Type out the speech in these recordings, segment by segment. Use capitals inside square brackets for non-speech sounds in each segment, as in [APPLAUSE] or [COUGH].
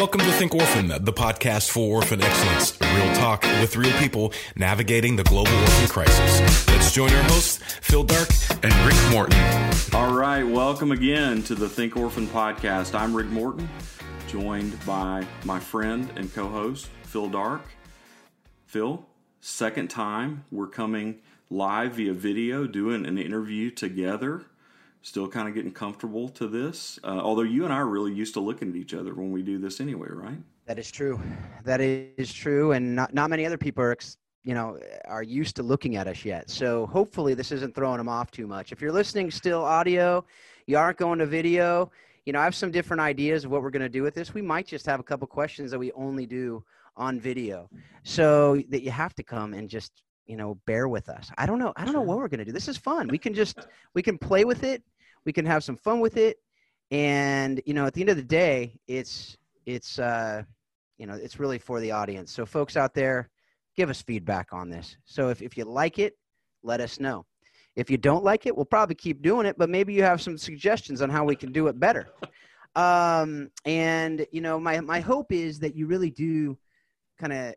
Welcome to Think Orphan, the podcast for orphan excellence. Real talk with real people navigating the global orphan crisis. Let's join our hosts, Phil Darke and Rick Morton. All right, welcome again to the Think Orphan podcast. I'm Rick Morton, joined by my friend and co host, Phil Darke. Phil, second time we're coming live via video doing an interview together still kind of getting comfortable to this. Uh, although you and I are really used to looking at each other when we do this anyway, right? That is true. That is true, and not not many other people are, you know, are used to looking at us yet. So hopefully this isn't throwing them off too much. If you're listening still audio, you aren't going to video. You know, I have some different ideas of what we're going to do with this. We might just have a couple questions that we only do on video, so that you have to come and just you know bear with us i don't know i don't know what we're going to do this is fun we can just we can play with it we can have some fun with it. And you know at the end of the day it's it's uh you know it's really for the audience. So folks out there give us feedback on this. So if, if you like it let us know. If you don't like it we'll probably keep doing it but maybe you have some suggestions on how we can do it better. Um and you know my my hope is that you really do kind of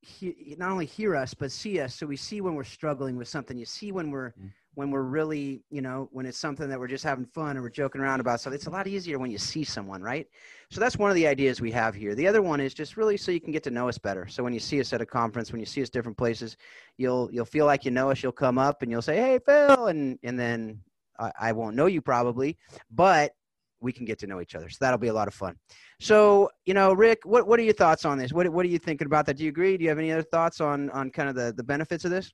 he, not only hear us but see us so we see when we're struggling with something. You see when we're mm. When we're really you know when it's something that we're just having fun and we're joking around about so it's a lot easier when you see someone right so that's one of the ideas we have here the other one is just really so you can get to know us better so when you see us at a conference when you see us different places you'll you'll feel like you know us you'll come up and you'll say hey phil and and then I, I won't know you probably but we can get to know each other. So that'll be a lot of fun. So, you know, Rick, what, what are your thoughts on this? What, what are you thinking about that? Do you agree? Do you have any other thoughts on, on kind of the, the benefits of this?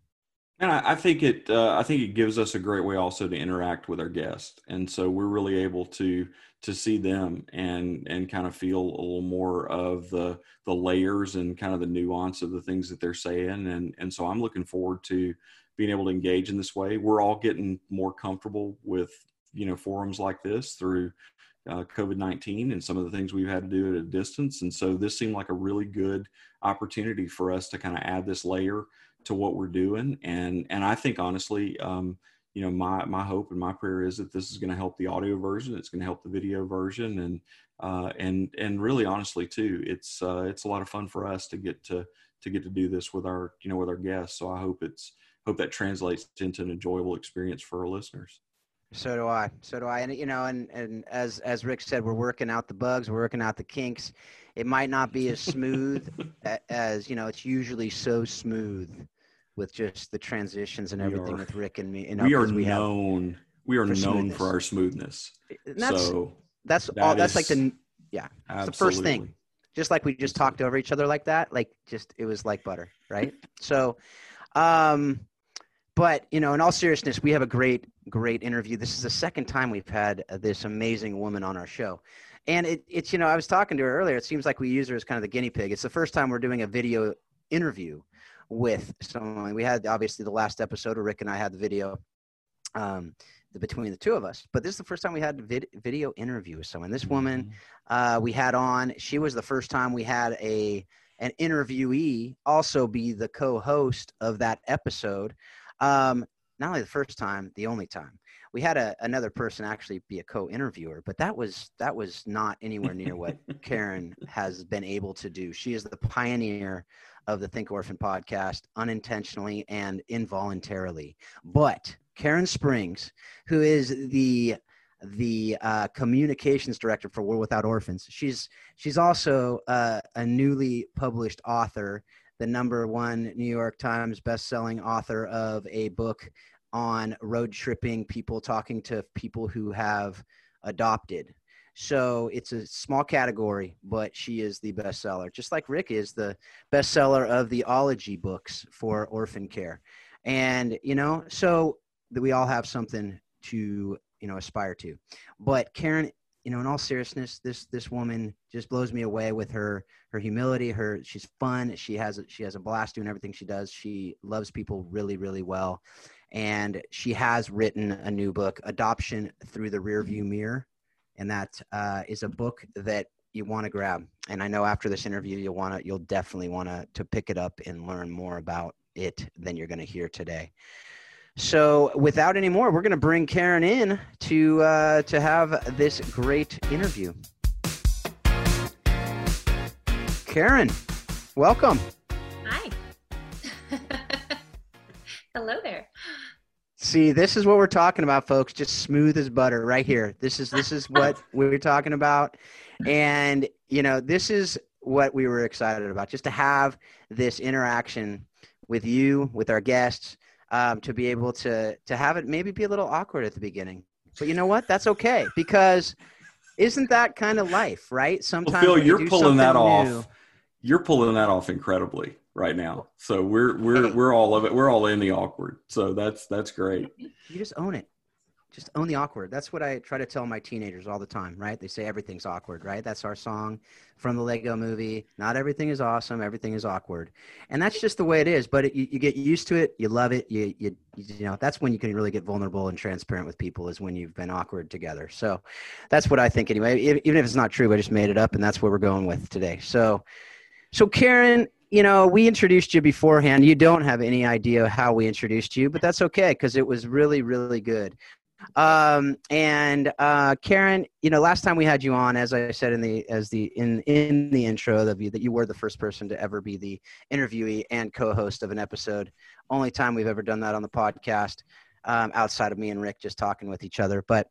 And I, I think it, uh, I think it gives us a great way also to interact with our guests. And so we're really able to, to see them and, and kind of feel a little more of the, the layers and kind of the nuance of the things that they're saying. And, and so I'm looking forward to being able to engage in this way. We're all getting more comfortable with, you know, forums like this through uh, COVID 19 and some of the things we've had to do at a distance. And so this seemed like a really good opportunity for us to kind of add this layer to what we're doing. And, and I think honestly, um, you know, my, my hope and my prayer is that this is going to help the audio version. It's going to help the video version. And, uh, and, and really honestly too, it's, uh, it's a lot of fun for us to get to, to get to do this with our, you know, with our guests. So I hope it's, hope that translates into an enjoyable experience for our listeners. So do I. So do I. And you know, and and as as Rick said, we're working out the bugs, we're working out the kinks. It might not be as [LAUGHS] smooth as you know. It's usually so smooth with just the transitions and everything are, with Rick and me. Know, we are we known. We are for known for our smoothness. that's so that's that all. That's like the yeah. the first thing. Just like we just talked over each other like that, like just it was like butter, right? so, um, but you know in all seriousness we have a great great interview this is the second time we've had this amazing woman on our show and it, it's you know i was talking to her earlier it seems like we use her as kind of the guinea pig. It's the first time we're doing a video interview with someone. We had obviously the last episode where rick and i had the video um, the, between the two of us. But this is the first time we had a vid- video interview with someone. This woman mm-hmm. uh, we had on she was the first time we had a an interviewee also be the co-host of that episode. Um, not only the first time, the only time. We had a, another person actually be a co-interviewer, but that was that was not anywhere near what Karen [LAUGHS] has been able to do. She is the pioneer of the Think Orphan podcast, unintentionally and involuntarily. But Karen Springs, who is the the uh, communications director for World Without Orphans. She's she's also uh, a newly published author the number one New York Times best-selling author of a book on road tripping, people talking to people who have adopted. So it's a small category, but she is the bestseller, just like Rick is the bestseller of the ology books for orphan care. And you know, so that we all have something to you know aspire to. But Karen you know, in all seriousness, this this woman just blows me away with her her humility. Her she's fun. She has a, she has a blast doing everything she does. She loves people really really well, and she has written a new book, Adoption Through the Rearview Mirror, and that uh, is a book that you want to grab. And I know after this interview, you'll want to you'll definitely want to to pick it up and learn more about it than you're going to hear today. So, without any more, we're going to bring Karen in to uh, to have this great interview. Karen, welcome. See, this is what we're talking about, folks. Just smooth as butter right here. This is this is what [LAUGHS] we're talking about. And you know, this is what we were excited about, just to have this interaction with you, with our guests, um, to be able to to have it maybe be a little awkward at the beginning. But you know what? That's okay because isn't that kind of life, right? Sometimes well, Phil, you're pulling that new, off. You're pulling that off incredibly right now. So we're we're we're all of it. We're all in the awkward. So that's that's great. You just own it. Just own the awkward. That's what I try to tell my teenagers all the time, right? They say everything's awkward, right? That's our song from the Lego movie. Not everything is awesome, everything is awkward. And that's just the way it is, but it, you, you, get used to it, you love it, you, you you know, that's when you can really get vulnerable and transparent with people is when you've been awkward together. So that's what I think anyway. Even if it's not true, I just made it up and that's what we're going with today. So so Karen, you know, we introduced you beforehand. You don't have any idea how we introduced you, but that's okay because it was really, really good. Um, and uh, Karen, you know, last time we had you on, as I said in the as the in in the intro of you, that you were the first person to ever be the interviewee and co-host of an episode. Only time we've ever done that on the podcast, um, outside of me and Rick just talking with each other. But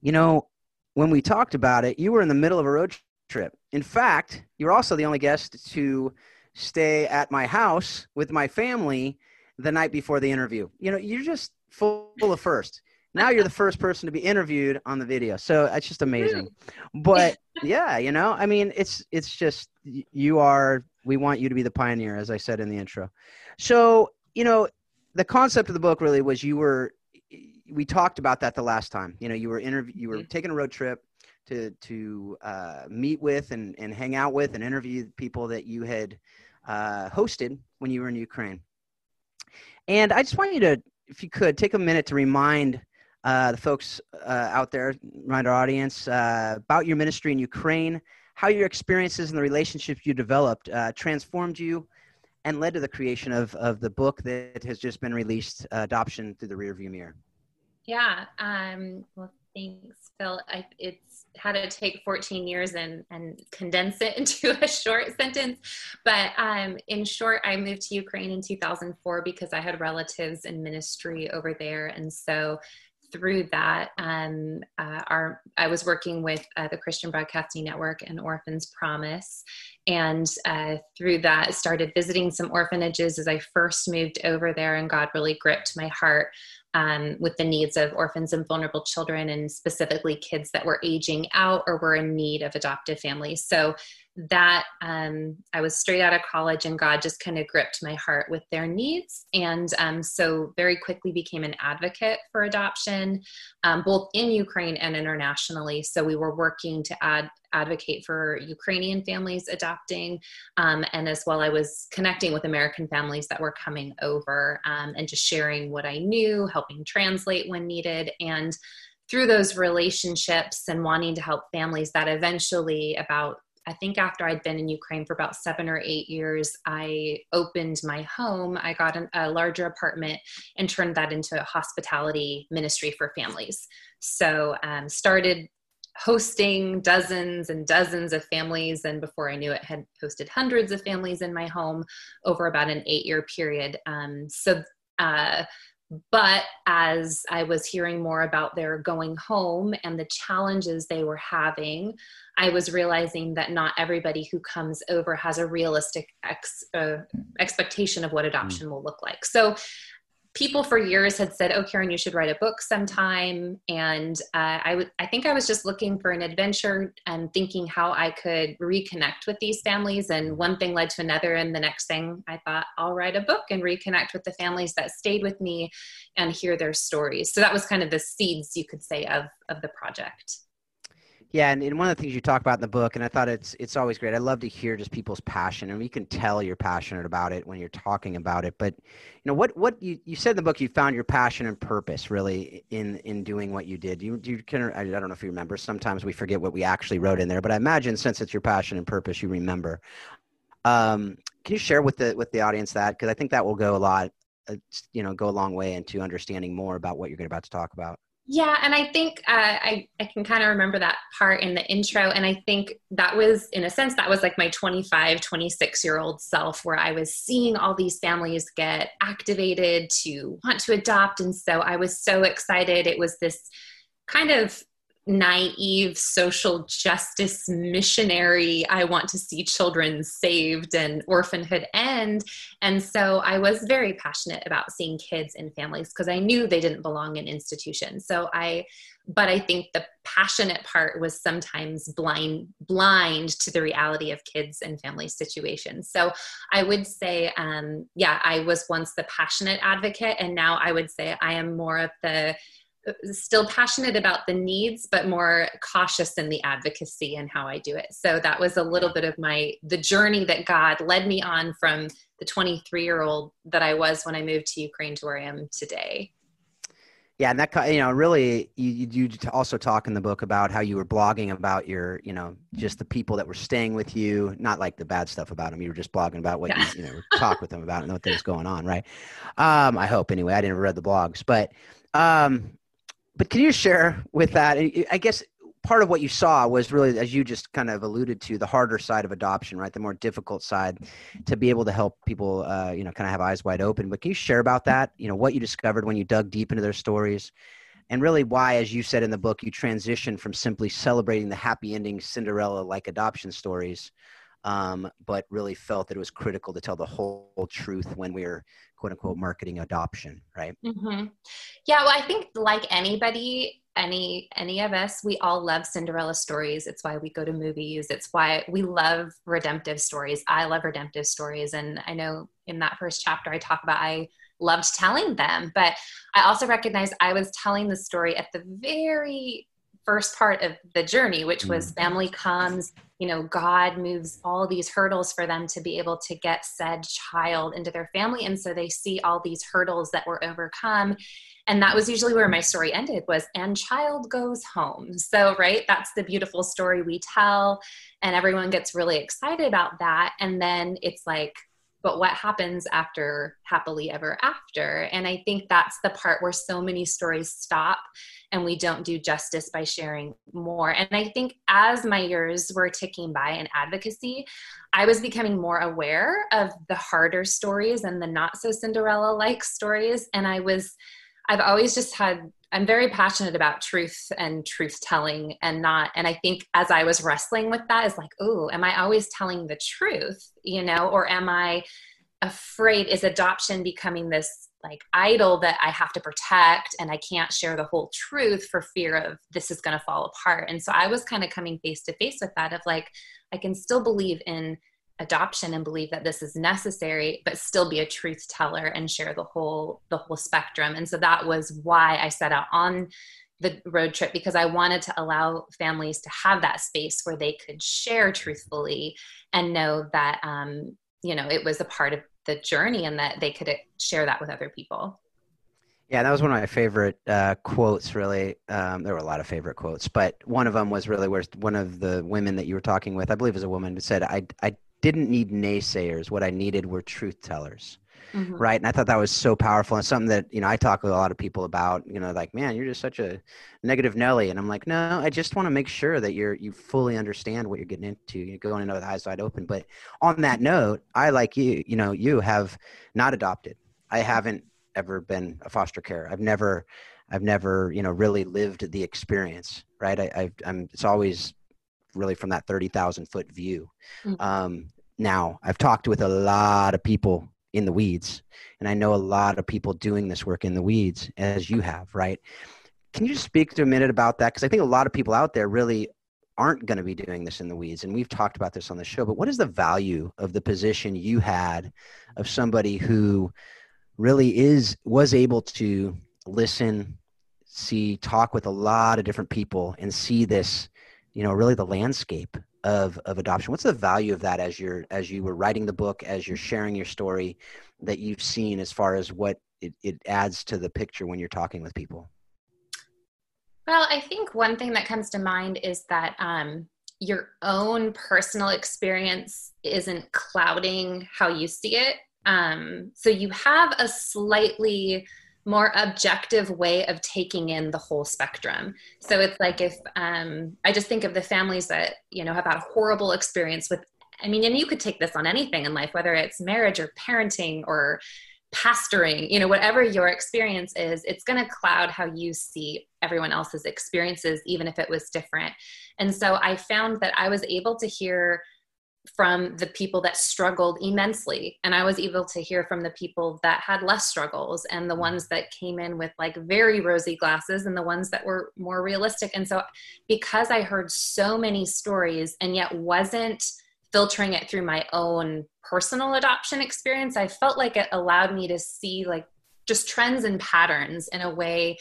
you know, when we talked about it, you were in the middle of a road trip. In fact, you're also the only guest to stay at my house with my family the night before the interview. You know, you're just full of first. Now you're the first person to be interviewed on the video. So that's just amazing. But yeah, you know, I mean, it's it's just you are we want you to be the pioneer as I said in the intro. So, you know, the concept of the book really was you were we talked about that the last time. You know, you were interview you were mm-hmm. taking a road trip to to uh, meet with and, and hang out with and interview people that you had uh, hosted when you were in Ukraine. And I just want you to, if you could, take a minute to remind uh, the folks uh, out there, remind our audience uh, about your ministry in Ukraine, how your experiences and the relationships you developed uh, transformed you and led to the creation of, of the book that has just been released, Adoption Through the Rearview Mirror. Yeah. Um, well, thanks, Phil. I, it's had to take 14 years and, and condense it [LAUGHS] into a short sentence. But um, in short, I moved to Ukraine in 2004 because I had relatives in ministry over there. And so through that, um, uh, our I was working with uh, the Christian Broadcasting Network and Orphans Promise, and uh, through that, started visiting some orphanages as I first moved over there, and God really gripped my heart um, with the needs of orphans and vulnerable children, and specifically kids that were aging out or were in need of adoptive families. So that um, I was straight out of college, and God just kind of gripped my heart with their needs. And um, so, very quickly became an advocate for adoption, um, both in Ukraine and internationally. So, we were working to advocate for Ukrainian families adopting, um, and as well, I was connecting with American families that were coming over um, and just sharing what I knew, helping translate when needed. And through those relationships and wanting to help families that eventually about I think after I'd been in Ukraine for about seven or eight years, I opened my home. I got an, a larger apartment and turned that into a hospitality ministry for families. So, um, started hosting dozens and dozens of families. And before I knew it, had hosted hundreds of families in my home over about an eight year period. Um, so, uh, but as I was hearing more about their going home and the challenges they were having, I was realizing that not everybody who comes over has a realistic ex, uh, expectation of what adoption mm. will look like. So people for years had said, "Oh, Karen, you should write a book sometime." And uh, I, I think I was just looking for an adventure and thinking how I could reconnect with these families. And one thing led to another, and the next thing I thought, "I'll write a book and reconnect with the families that stayed with me and hear their stories." So that was kind of the seeds, you could say, of of the project. Yeah, and, and one of the things you talk about in the book, and I thought it's it's always great. I love to hear just people's passion, and you can tell you're passionate about it when you're talking about it. But you know what what you, you said in the book, you found your passion and purpose really in in doing what you did. You you can I don't know if you remember. Sometimes we forget what we actually wrote in there, but I imagine since it's your passion and purpose, you remember. Um, can you share with the with the audience that because I think that will go a lot, uh, you know, go a long way into understanding more about what you're about to talk about. Yeah, and I think uh, I I can kind of remember that part in the intro, and I think that was in a sense that was like my 25, 26 year old self, where I was seeing all these families get activated to want to adopt, and so I was so excited. It was this kind of naive social justice missionary i want to see children saved and orphanhood end. And so i was very passionate about seeing kids and families because i knew they didn't belong in institutions so i but i think the passionate part was sometimes blind blind to the reality of kids and family situations. So i would say um, yeah i was once the passionate advocate and now i would say i am more of the still passionate about the needs but more cautious in the advocacy and how i do it. So that was a little bit of my the journey that god led me on from the 23 year old that i was when i moved to ukraine to where i am today. Yeah and that you know really you, you also talk in the book about how you were blogging about your you know just the people that were staying with you not like the bad stuff about them you were just blogging about what yeah. you, you know talk with them about and what things going on right? Um i hope anyway. I didn't read the blogs but um but can you share with that? I guess part of what you saw was really, as you just kind of alluded to, the harder side of adoption, right? The more difficult side to be able to help people, uh, you know, kind of have eyes wide open. But can you share about that? You know, what you discovered when you dug deep into their stories, and really why, as you said in the book, you transitioned from simply celebrating the happy ending Cinderella-like adoption stories, um, but really felt that it was critical to tell the whole, truth when we are quote unquote marketing adoption right? Mm-hmm. yeah well i think like anybody any any of us we all love cinderella stories. It's why we go to movies. It's why we love redemptive stories. I love redemptive stories. And i know in that first chapter i talk about i loved telling them. But i also recognize i was telling the story at the very first part of the journey which was mm. family comes you know god moves all these hurdles for them to be able to get said child into their family. And so they see all these hurdles that were overcome. And that was usually where my story ended was and child goes home. So right that's the beautiful story we tell. And everyone gets really excited about that. And then it's like but what happens after happily ever after. And i think that's the part where so many stories stop and we don't do justice by sharing more. And i think as my years were ticking by in advocacy i was becoming more aware of the harder stories and the not so cinderella like stories. And i was i've always just had i'm very passionate about truth and truth telling and not and i think as i was wrestling with that is like oh am i always telling the truth you know or am i afraid is adoption becoming this like idol that I have to protect and I can't share the whole truth for fear of this is going to fall apart. And so I was kind of coming face to face with that of like I can still believe in adoption and believe that this is necessary but still be a truth teller and share the whole the whole spectrum. And so that was why I set out on the road trip because I wanted to allow families to have that space where they could share truthfully and know that um, you know it was a part of the journey and that they could share that with other people yeah that was one of my favorite uh, quotes really um, there were a lot of favorite quotes but one of them was really where one of the women that you were talking with i believe was a woman said i, I didn't need naysayers what i needed were truth tellers mm-hmm. right? And I thought that was so powerful and something that you know I talk with a lot of people about. You know, like man, you're just such a negative Nelly, and I'm like, no, I just want to make sure that you're you fully understand what you're getting into. You're going into with eyes wide open. But on that note, I like you, you know, you have not adopted. I haven't ever been a foster care. I've never, I've never, you know, really lived the experience. Right? I, I've, I'm. It's always really from that 30,000 foot view. Mm-hmm. Um, now I've talked with a lot of people in the weeds. And I know a lot of people doing this work in the weeds as you have, right? Can you just speak to a minute about that? Because I think a lot of people out there really aren't going to be doing this in the weeds. And we've talked about this on the show, but what is the value of the position you had of somebody who really is, was able to listen, see, talk with a lot of different people and see this, you know, really the landscape of of adoption. What's the value of that as you're as you were writing the book as you're sharing your story that you've seen as far as what it, it adds to the picture when you're talking with people? Well i think one thing that comes to mind is that um, your own personal experience isn't clouding how you see it. Um, so you have a slightly more objective way of taking in the whole spectrum. So it's like if um, I just think of the families that you know have had a horrible experience with. I mean, and you could take this on anything in life, whether it's marriage or parenting or pastoring, you know, whatever your experience is, it's going to cloud how you see everyone else's experiences, even if it was different. And so I found that I was able to hear from the people that struggled immensely. And i was able to hear from the people that had less struggles and the ones that came in with like very rosy glasses and the ones that were more realistic. And so because i heard so many stories and yet wasn't filtering it through my own personal adoption experience i felt like it allowed me to see like just trends and patterns in a way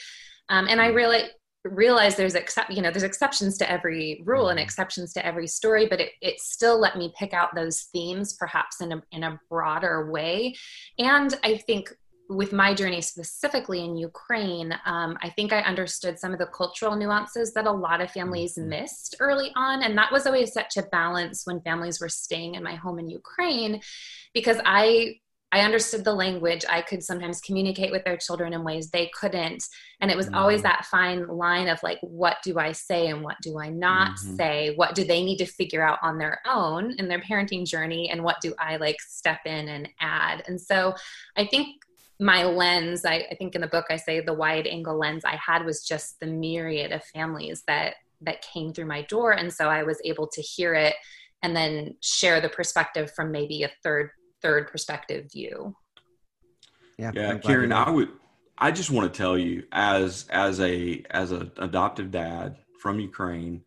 um, and i really realize there's except you know there's exceptions to every rule and mm-hmm. exceptions to every story but it, it still let me pick out those themes perhaps in a, in a broader way and i think with my journey specifically in ukraine um, i think i understood some of the cultural nuances that a lot of families mm-hmm. missed early on and that was always such a balance when families were staying in my home in ukraine because i I understood the language. I could sometimes communicate with their children in ways they couldn't. And it was mm-hmm. always that fine line of like, what do I say and what do I not mm-hmm. say? What do they need to figure out on their own in their parenting journey? And what do I like step in and add? And so I think my lens, I, I think in the book I say the wide angle lens I had was just the myriad of families that that came through my door. And so I was able to hear it and then share the perspective from maybe a third third perspective view. Yeah, yeah, Karen, I would. I just want to tell you, as as a as an adoptive dad from Ukraine,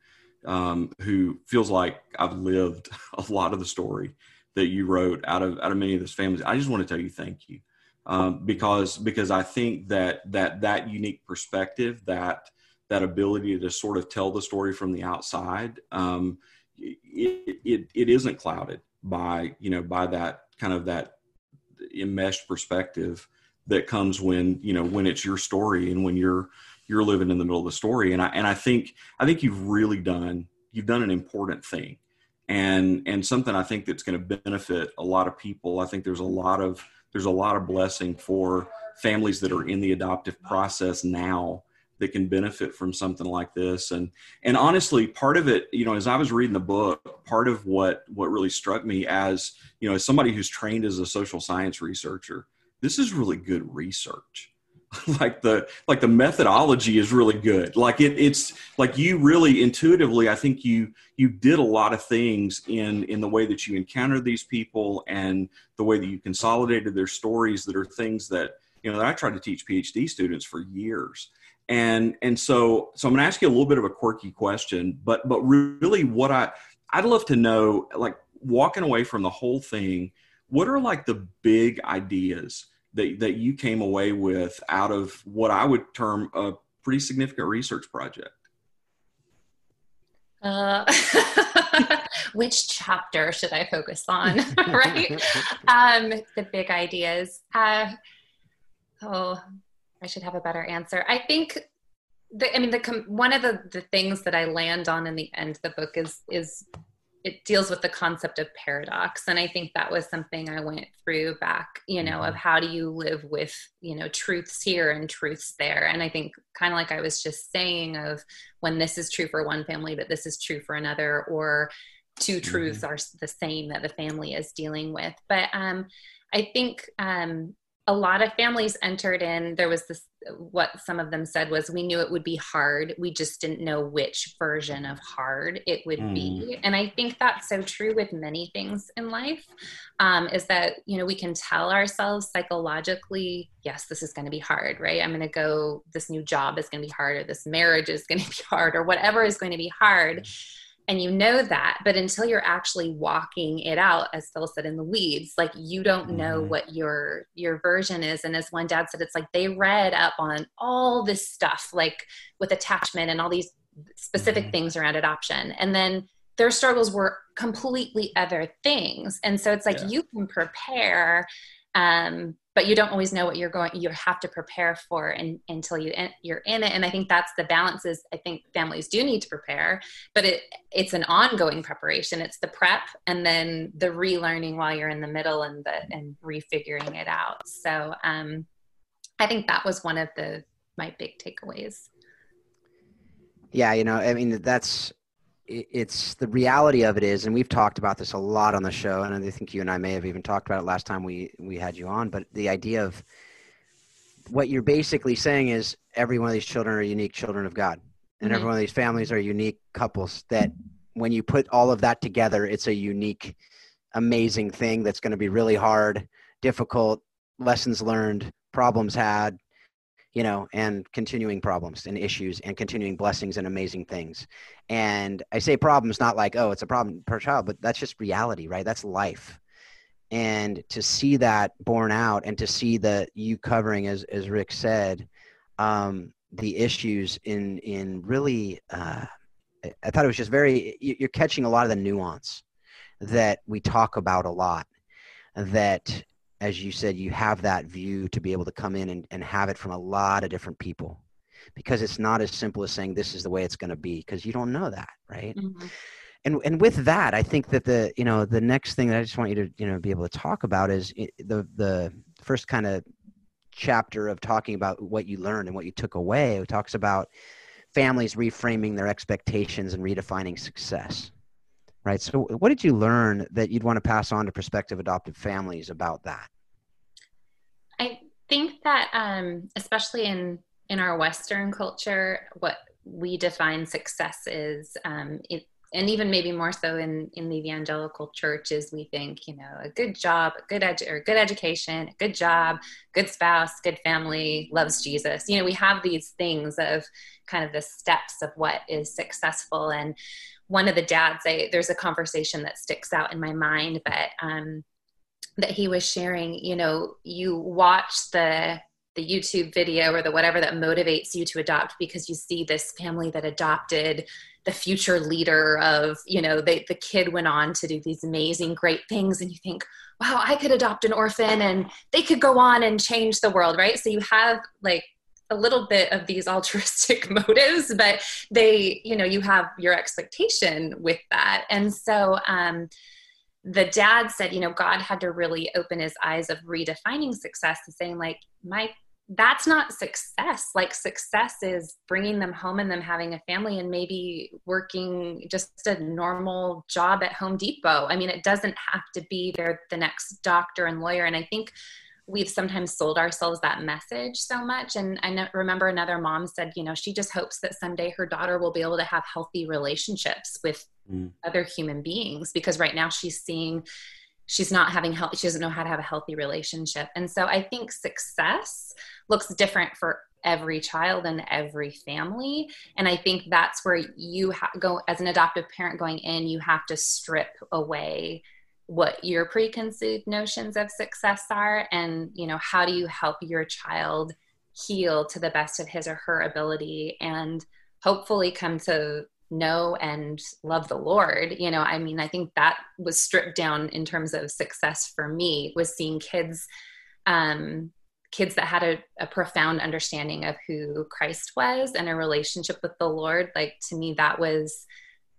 um, who feels like I've lived [LAUGHS] a lot of the story that you wrote out of out of many of those families. I just want to tell you thank you, um, because because I think that that that unique perspective, that that ability to sort of tell the story from the outside, um, it, it it isn't clouded by you know by that kind of that enmeshed perspective that comes when you know when it's your story and when you're you're living in the middle of the story. And i and i think i think you've really done you've done an important thing. And and something i think that's going to benefit a lot of people i think there's a lot of there's a lot of blessing for families that are in the adoptive process now that can benefit from something like this. And and honestly part of it you know as i was reading the book part of what what really struck me as you know as somebody who's trained as a social science researcher this is really good research. [LAUGHS] Like the like the methodology is really good. Like it it's like you really intuitively i think you you did a lot of things in in the way that you encountered these people and the way that you consolidated their stories that are things that you know that i tried to teach phd students for years and and so so i'm going to ask you a little bit of a quirky question but but really what i i'd love to know like walking away from the whole thing what are like the big ideas that that you came away with out of what i would term a pretty significant research project? Uh, [LAUGHS] which chapter should i focus on [LAUGHS] right? [LAUGHS] Um the big ideas. Uh oh I should have a better answer. I think the, I mean, the one of the, the things that I land on in the end of the book is is it deals with the concept of paradox, and I think that was something I went through back, you know, of mm-hmm. how do you live with you know truths here and truths there, and I think kind of like I was just saying of when this is true for one family, but this is true for another, or 2 mm-hmm. truths are the same that the family is dealing with, but um, I think um, a lot of families entered in. There was this what some of them said was we knew it would be hard. We just didn't know which version of hard it would mm. be and i think that's so true with many things in life um, is that you know we can tell ourselves psychologically yes this is going to be hard right? I'm going to go this new job is going to be hard or this marriage is going [LAUGHS] to be hard or whatever is going to be hard and you know that but until you're actually walking it out as phil said in the weeds like you don't know mm-hmm. what your your version is and as one dad said it's like they read up on all this stuff like with attachment and all these specific mm-hmm. things around adoption and then their struggles were completely other things and so it's like yeah. you can prepare um, but you don't always know what you're going you have to prepare for and, until you you're in it. And i think that's the balance is i think families do need to prepare but it it's an ongoing preparation. It's the prep and then the relearning while you're in the middle and the and refiguring it out. So um I think that was one of the my big takeaways. Yeah, you know, I mean, that's it's the reality of it is, and we've talked about this a lot on the show, and I think you and I may have even talked about it last time we we had you on. But the idea of what you're basically saying is every one of these children are unique children of God, and mm-hmm. every one of these families are unique couples. That when you put all of that together, it's a unique, amazing thing that's going to be really hard, difficult, lessons learned, problems had, you know, and continuing problems and issues and continuing blessings and amazing things. And I say problems not like, oh, it's a problem per child, but that's just reality, right? That's life. And to see that borne out and to see the you covering, as as Rick said, um, the issues in in really, uh, I thought it was just very. You're catching a lot of the nuance that we talk about a lot. That as you said, you have that view to be able to come in and, and have it from a lot of different people because it's not as simple as saying this is the way it's going to be because you don't know that, right? Mm-hmm. And, and with that, I think that the you know the next thing that I just want you to you know be able to talk about is the the first kind of chapter of talking about what you learned and what you took away. It talks about families reframing their expectations and redefining success right? So, what did you learn that you'd want to pass on to prospective adoptive families about that? I think that, um, especially in in our Western culture, what we define success is, um, it, and even maybe more so in in the evangelical church, is we think, you know, a good job, a good edu- or good education, a good job, good spouse, good family, loves Jesus. You know, we have these things of kind of the steps of what is successful and one of the dads, I, there's a conversation that sticks out in my mind, but um, that he was sharing. You know, you watch the the YouTube video or the whatever that motivates you to adopt because you see this family that adopted the future leader of, you know, they, the kid went on to do these amazing, great things. And you think, wow, I could adopt an orphan and they could go on and change the world, right? So you have like a little bit of these altruistic [LAUGHS] motives but they you know you have your expectation with that. And so um the dad said you know god had to really open his eyes of redefining success and saying like my that's not success. Like success is bringing them home and them having a family and maybe working just a normal job at home depot. I mean it doesn't have to be they're the next doctor and lawyer. And i think we've sometimes sold ourselves that message so much. And I remember another mom said, you know, she just hopes that someday her daughter will be able to have healthy relationships with mm. other human beings because right now she's seeing she's not having health she doesn't know how to have a healthy relationship and so i think success looks different for every child and every family and i think that's where you ha- go as an adoptive parent going in you have to strip away what your preconceived notions of success are and you know how do you help your child heal to the best of his or her ability and hopefully come to know and love the lord. You know i mean i think that was stripped down in terms of success for me was seeing kids um kids that had a, a profound understanding of who christ was and a relationship with the lord. Like to me that was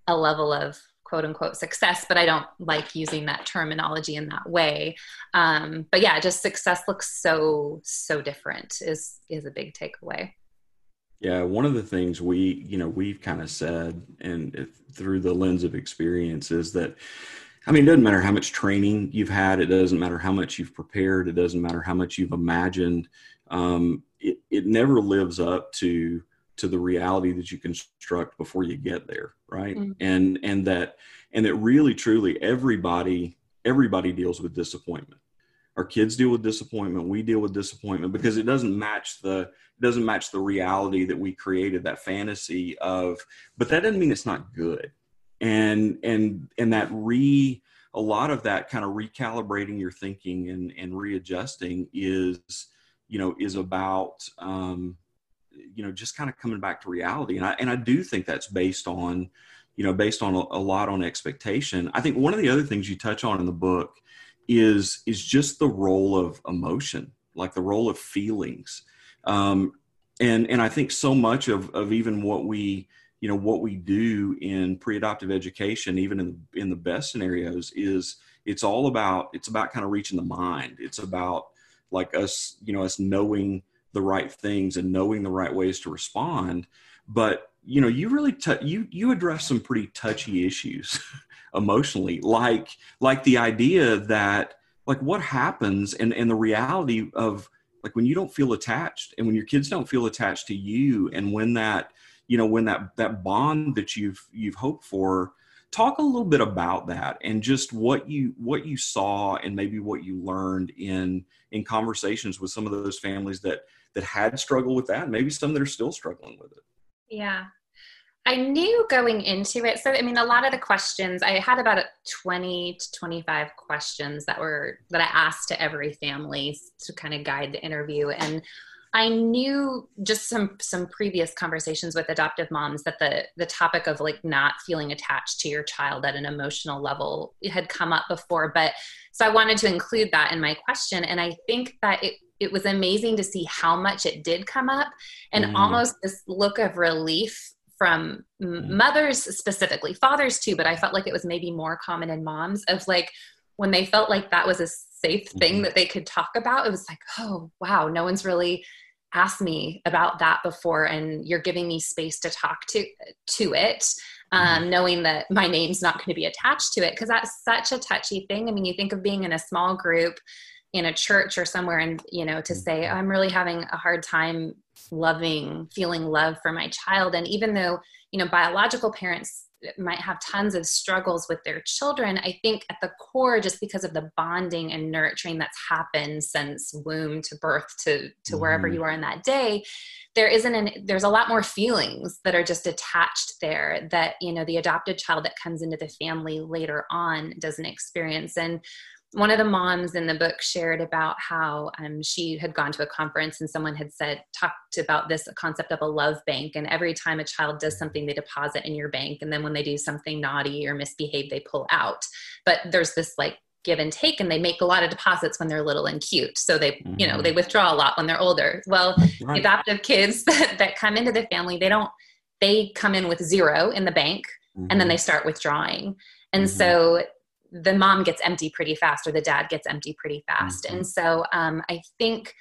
a level of quote unquote success, but I don't like using that terminology in that way. Um, but yeah, just success looks so so different is is a big takeaway. Yeah, one of the things we you know we've kind of said, and through the lens of experience, is that. I mean, it doesn't matter how much training you've had. It doesn't matter how much you've prepared. It doesn't matter how much you've imagined. Um, it, it never lives up to to the reality that you construct before you get there right? Mm-hmm. and and that and that really truly everybody everybody deals with disappointment. Our kids deal with disappointment. We deal with disappointment because it doesn't match the it doesn't match the reality that we created that fantasy of but that doesn't mean it's not good. And and and that re a lot of that kind of recalibrating your thinking and and readjusting is you know is about um you know just kind of coming back to reality. And i and i do think that's based on you know based on a, a lot on expectation. I think one of the other things you touch on in the book is is just the role of emotion like the role of feelings. Um, and and i think so much of of even what we you know what we do in pre-adoptive education even in the, in the best scenarios is it's all about it's about kind of reaching the mind. It's about like us you know us knowing the right things and knowing the right ways to respond. But you know you really t- you you address some pretty touchy issues [LAUGHS] emotionally like like the idea that like what happens and and the reality of like when you don't feel attached and when your kids don't feel attached to you and when that you know when that that bond that you've you've hoped for talk a little bit about that and just what you what you saw and maybe what you learned in in conversations with some of those families that that had struggled with that maybe some that are still struggling with it yeah I knew going into it. So, I mean, a lot of the questions I had about 20 to 25 questions that were that I asked to every family to kind of guide the interview. And I knew just some some previous conversations with adoptive moms that the the topic of like not feeling attached to your child at an emotional level had come up before. But so I wanted to include that in my question. And I think that it it was amazing to see how much it did come up and mm. almost this look of relief from mm. mothers specifically, fathers too, but I felt like it was maybe more common in moms of like when they felt like that was a safe thing mm-hmm. that they could talk about, it was like, oh, wow, no one's really asked me about that before and you're giving me space to talk to to it um, mm-hmm. knowing that my name's not going to be attached to it because that's such a touchy thing i mean you think of being in a small group in a church or somewhere and you know to say mm-hmm. i'm really having a hard time loving feeling love for my child and even though you know biological parents might have tons of struggles with their children i think at the core just because of the bonding and nurturing that's happened since womb to birth to to mm wherever mm-hmm. you are in that day there isn't an there's a lot more feelings that are just attached there that you know the adopted child that comes into the family later on doesn't experience and one of the moms in the book shared about how um, she had gone to a conference and someone had said talked about this concept of a love bank and every time a child does something they deposit in your bank and then when they do something naughty or misbehave they pull out but there's this like give and take and they make a lot of deposits when they're little and cute so they mm-hmm. you know they mm-hmm. withdraw a lot when they're older well right. adoptive kids [LAUGHS] that, that come into the family they don't they come in with zero in the bank mm-hmm. and then mm-hmm. they start withdrawing and mm-hmm. so the mom gets empty pretty fast or the dad gets empty pretty fast. Mm-hmm. And so um, I think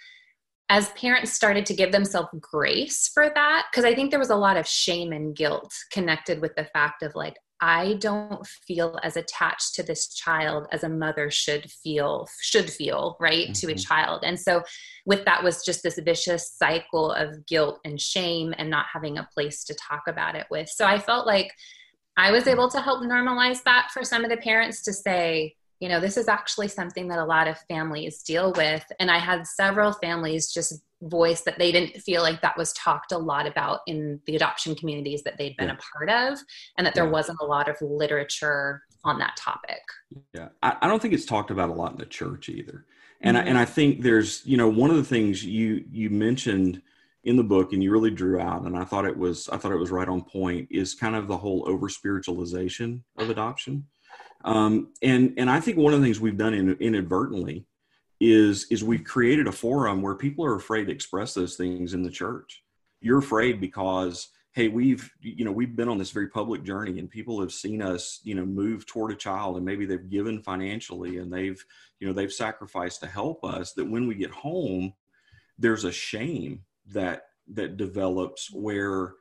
as parents started to give themselves grace for that, because I think there was a lot of shame and guilt connected with the fact of like, I don't feel as attached to this child as a mother should feel, should feel, right, mm-hmm. to a mm-hmm. child. And so with that was just this vicious cycle of guilt and shame and not having a place to talk about it with. So I felt like I was able to help normalize that for some of the parents to say, you know, this is actually something that a lot of families deal with. And I had several families just voice that they didn't feel like that was talked a lot about in the adoption communities that they'd been yeah. a part of, and that there yeah. wasn't a lot of literature on that topic. Yeah, I, I, don't think it's talked about a lot in the church either. And mm-hmm. I, and I think there's, you know, one of the things you you mentioned in the book and you really drew out and i thought it was i thought it was right on point is kind of the whole over spiritualization of adoption. Um, and and i think one of the things we've done in, inadvertently is is we've created a forum where people are afraid to express those things in the church. You're afraid because hey we've you know we've been on this very public journey and people have seen us you know move toward a child and maybe they've given financially and they've you know they've sacrificed to help us that when we get home there's a shame that that develops where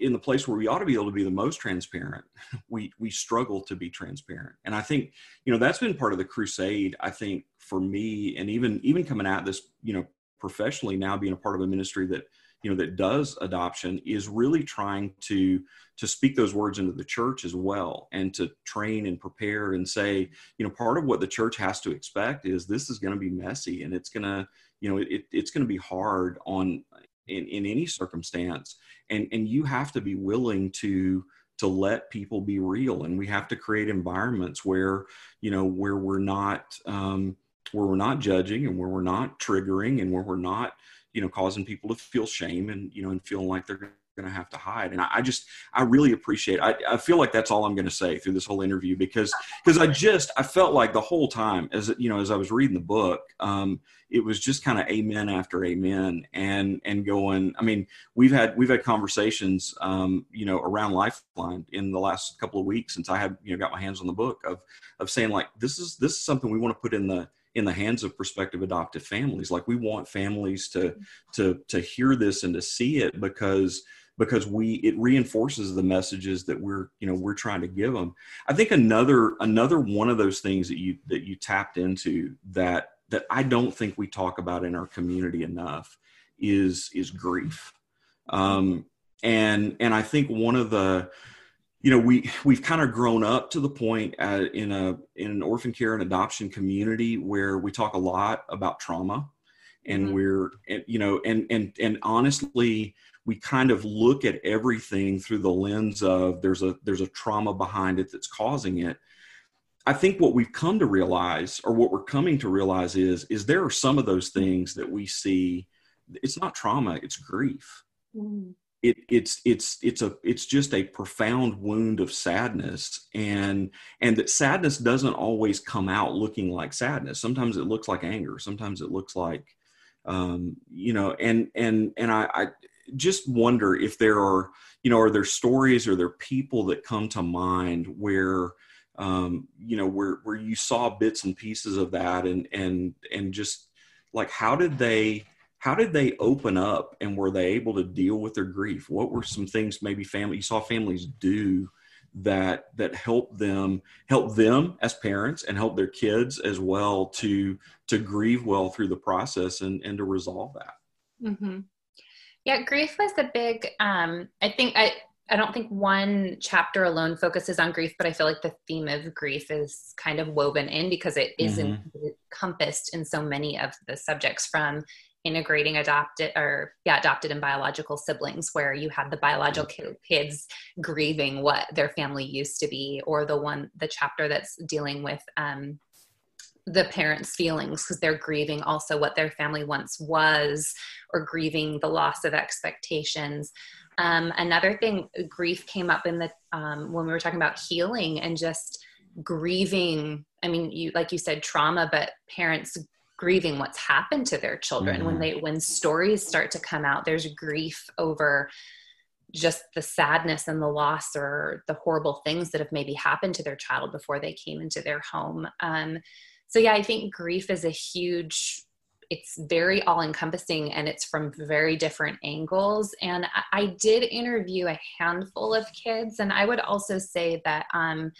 in the place where we ought to be able to be the most transparent [LAUGHS] we we struggle to be transparent. And i think you know that's been part of the crusade i think for me and even even coming at this you know professionally now being a part of a ministry that you know that does adoption is really trying to to speak those words into the church as well and to train and prepare and say you know part of what the church has to expect is this is going to be messy and it's going to you know it, it's going to be hard on in, in any circumstance. And and you have to be willing to to let people be real. And we have to create environments where you know where we're not um, where we're not judging and where we're not triggering and where we're not you know causing people to feel shame and you know and feeling like they're going to have to hide. And I, I, just, I really appreciate. I, I feel like that's all I'm going to say through this whole interview because, because I just, I felt like the whole time as you know, as I was reading the book, um, it was just kind of amen after amen, and and going. I mean, we've had we've had conversations, um, you know, around Lifeline in the last couple of weeks since I had you know got my hands on the book of of saying like this is this is something we want to put in the in the hands of prospective adoptive families like we want families to to to hear this and to see it because because we it reinforces the messages that we're you know we're trying to give them i think another another one of those things that you that you tapped into that that i don't think we talk about in our community enough is is grief um and and i think one of the you know we we've kind of grown up to the point uh, in a in an orphan care and adoption community where we talk a lot about trauma and mm-hmm. we're you know and and and honestly we kind of look at everything through the lens of there's a there's a trauma behind it that's causing it. I think what we've come to realize or what we're coming to realize is is there are some of those things that we see. It's not trauma it's grief. Mm-hmm. It, it's it's it's a it's just a profound wound of sadness and and that sadness doesn't always come out looking like sadness. Sometimes it looks like anger. Sometimes it looks like um, you know and and and I, I just wonder if there are you know are there stories or there people that come to mind where um, you know where where you saw bits and pieces of that and and and just like how did they how did they open up and were they able to deal with their grief what were some things maybe family you saw families do that that help them help them as parents and help their kids as well to to grieve well through the process and and to resolve that mm-hmm. Yeah grief was a big um i think i I don't think one chapter alone focuses on grief, but I feel like the theme of grief is kind of woven in because it is mm-hmm. encompassed in so many of the subjects from integrating adopted or yeah adopted and biological siblings where you have the biological kids grieving what their family used to be or the one the chapter that's dealing with um, the parents feelings because they're grieving also what their family once was or grieving the loss of expectations. Um, another thing grief came up in the um, when we were talking about healing and just grieving i mean you like you said trauma but parents grieving what's happened to their children. Mm-hmm. when they when stories start to come out there's grief over just the sadness and the loss or the horrible things that have maybe happened to their child before they came into their home. Um, so yeah i think grief is a huge it's very all encompassing and it's from very different angles and I, I, did interview a handful of kids and i would also say that um,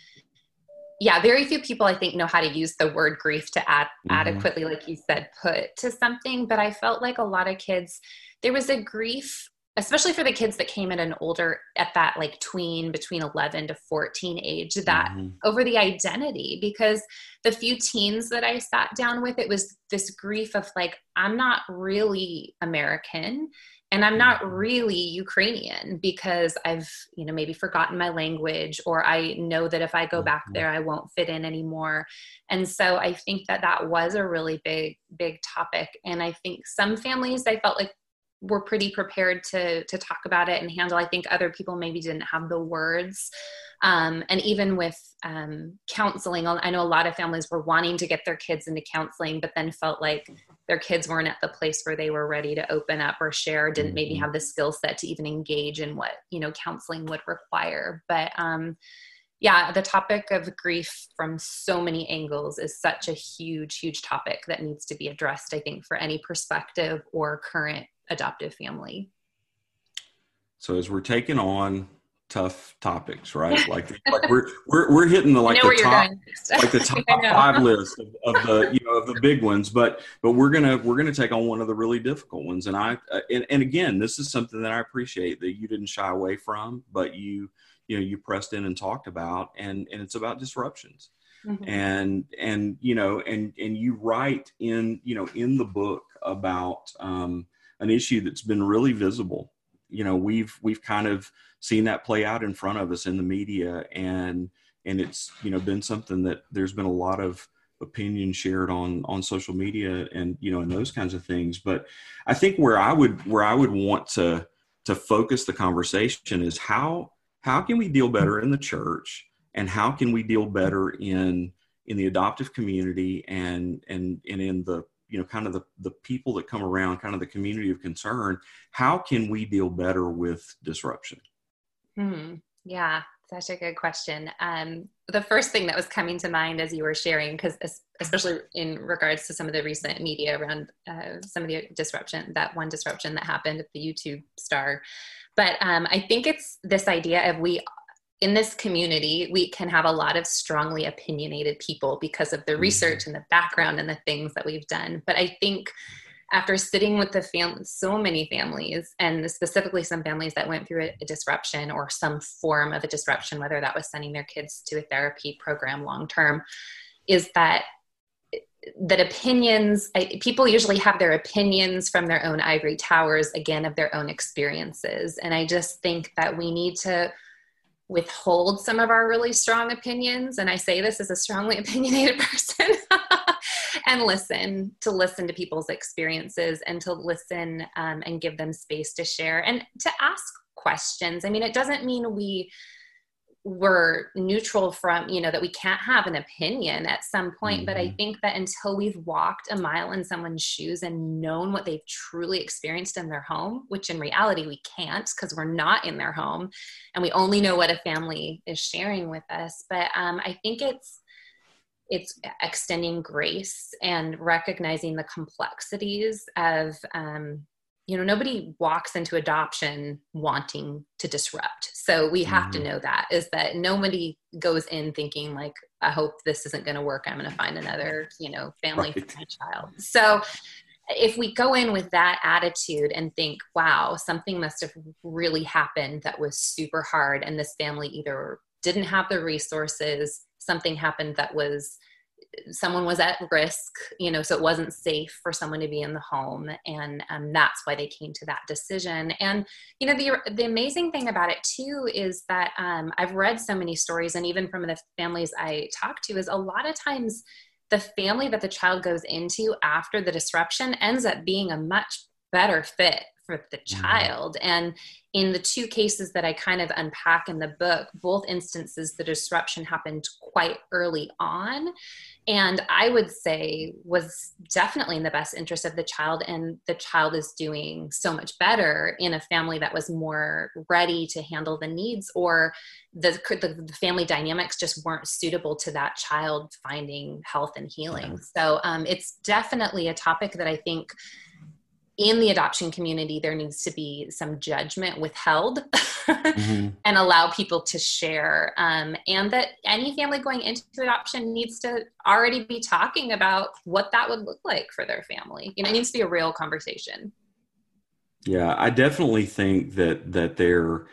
yeah, very few people I think know how to use the word grief to add mm-hmm. adequately, like you said, put to something. But I felt like a lot of kids, there was a grief, especially for the kids that came in an older, at that like tween between 11 to 14 age, that mm-hmm. over the identity. Because the few teens that I sat down with, it was this grief of like, I'm not really American and i'm not mm-hmm. really ukrainian because i've you know maybe forgotten my language or i know that if i go back mm-hmm. there i won't fit in anymore and so i think that that was a really big big topic and i think some families i felt like were pretty prepared to to talk about it and handle. I think other people maybe didn't have the words. Um, and even with um, counseling i know a lot of families were wanting to get their kids into counseling but then felt like their kids weren't at the place where they were ready to open up or share didn't maybe mm-hmm. have the skill set to even engage in what you know counseling would require. But um, yeah the topic of grief from so many angles is such a huge huge topic that needs to be addressed i think for any perspective or current adoptive family so as we're taking on tough topics, right? Like, like we're, we're, we're hitting the, like the top, like the top five list of, of, the, you know, of the big ones, but, but we're going to, we're going to take on one of the really difficult ones. And I, uh, and, and again, this is something that I appreciate that you didn't shy away from, but you, you know, you pressed in and talked about, and, and it's about disruptions. Mm-hmm. And, and, you know, and, and you write in, you know, in the book about, um, an issue that's been really visible. You know we've we've kind of seen that play out in front of us in the media and and it's you know been something that there's been a lot of opinion shared on on social media and you know and those kinds of things. But i think where i would where i would want to to focus the conversation is how how can we deal better in the church and how can we deal better in in the adoptive community and and and in the you know kind of the the people that come around kind of the community of concern how can we deal better with disruption hmm. yeah such a good question. Um, the first thing that was coming to mind as you were sharing, because especially in regards to some of the recent media around uh, some of the disruption, that one disruption that happened at the YouTube star. But um, I think it's this idea of we in this community, we can have a lot of strongly opinionated people because of the mm-hmm. research and the background and the things that we've done. But I think after sitting with the fam- so many families and specifically some families that went through a, a, disruption or some form of a disruption whether that was sending their kids to a therapy program long term is that that opinions I, people usually have their opinions from their own ivory towers again of their own experiences and i just think that we need to withhold some of our really strong opinions and i say this as a strongly [LAUGHS] opinionated person [LAUGHS] and listen to listen to people's experiences and to listen um, and give them space to share and to ask questions. I mean it doesn't mean we we're neutral from you know that we can't have an opinion at some point mm-hmm. but i mm-hmm. think that until we've walked a mile in someone's shoes and known what they've truly experienced in their home which in reality we can't because we're not in their home and we only know what a family is sharing with us but um, i think it's it's extending grace and recognizing the complexities of um, you know nobody walks into adoption wanting to disrupt so we have mm-hmm. to know that is that nobody goes in thinking like i hope this isn't going to work i'm going to find another you know family right. for my child so if we go in with that attitude and think wow something must have really happened that was super hard and this family either didn't have the resources something happened that was someone was at risk you know so it wasn't safe for someone to be in the home. And um, that's why they came to that decision. And you know the, the amazing thing about it too is that um, i've read so many stories and even from the families i talk to is a lot of times the family that the child goes into after the disruption ends up being a much better fit for the mm-hmm. child. And in the two cases that I kind of unpack in the book, both instances, the disruption happened quite early on. And I would say was definitely in the best interest of the child. And the child is doing so much better in a family that was more ready to handle the needs, or the, the, the family dynamics just weren't suitable to that child finding health and healing. So um, it's definitely a topic that I think in the adoption community there needs to be some judgment withheld [LAUGHS] mm-hmm. and allow people to share um, and that any family going into adoption needs to already be talking about what that would look like for their family you know it needs to be a real conversation yeah i definitely think that that they're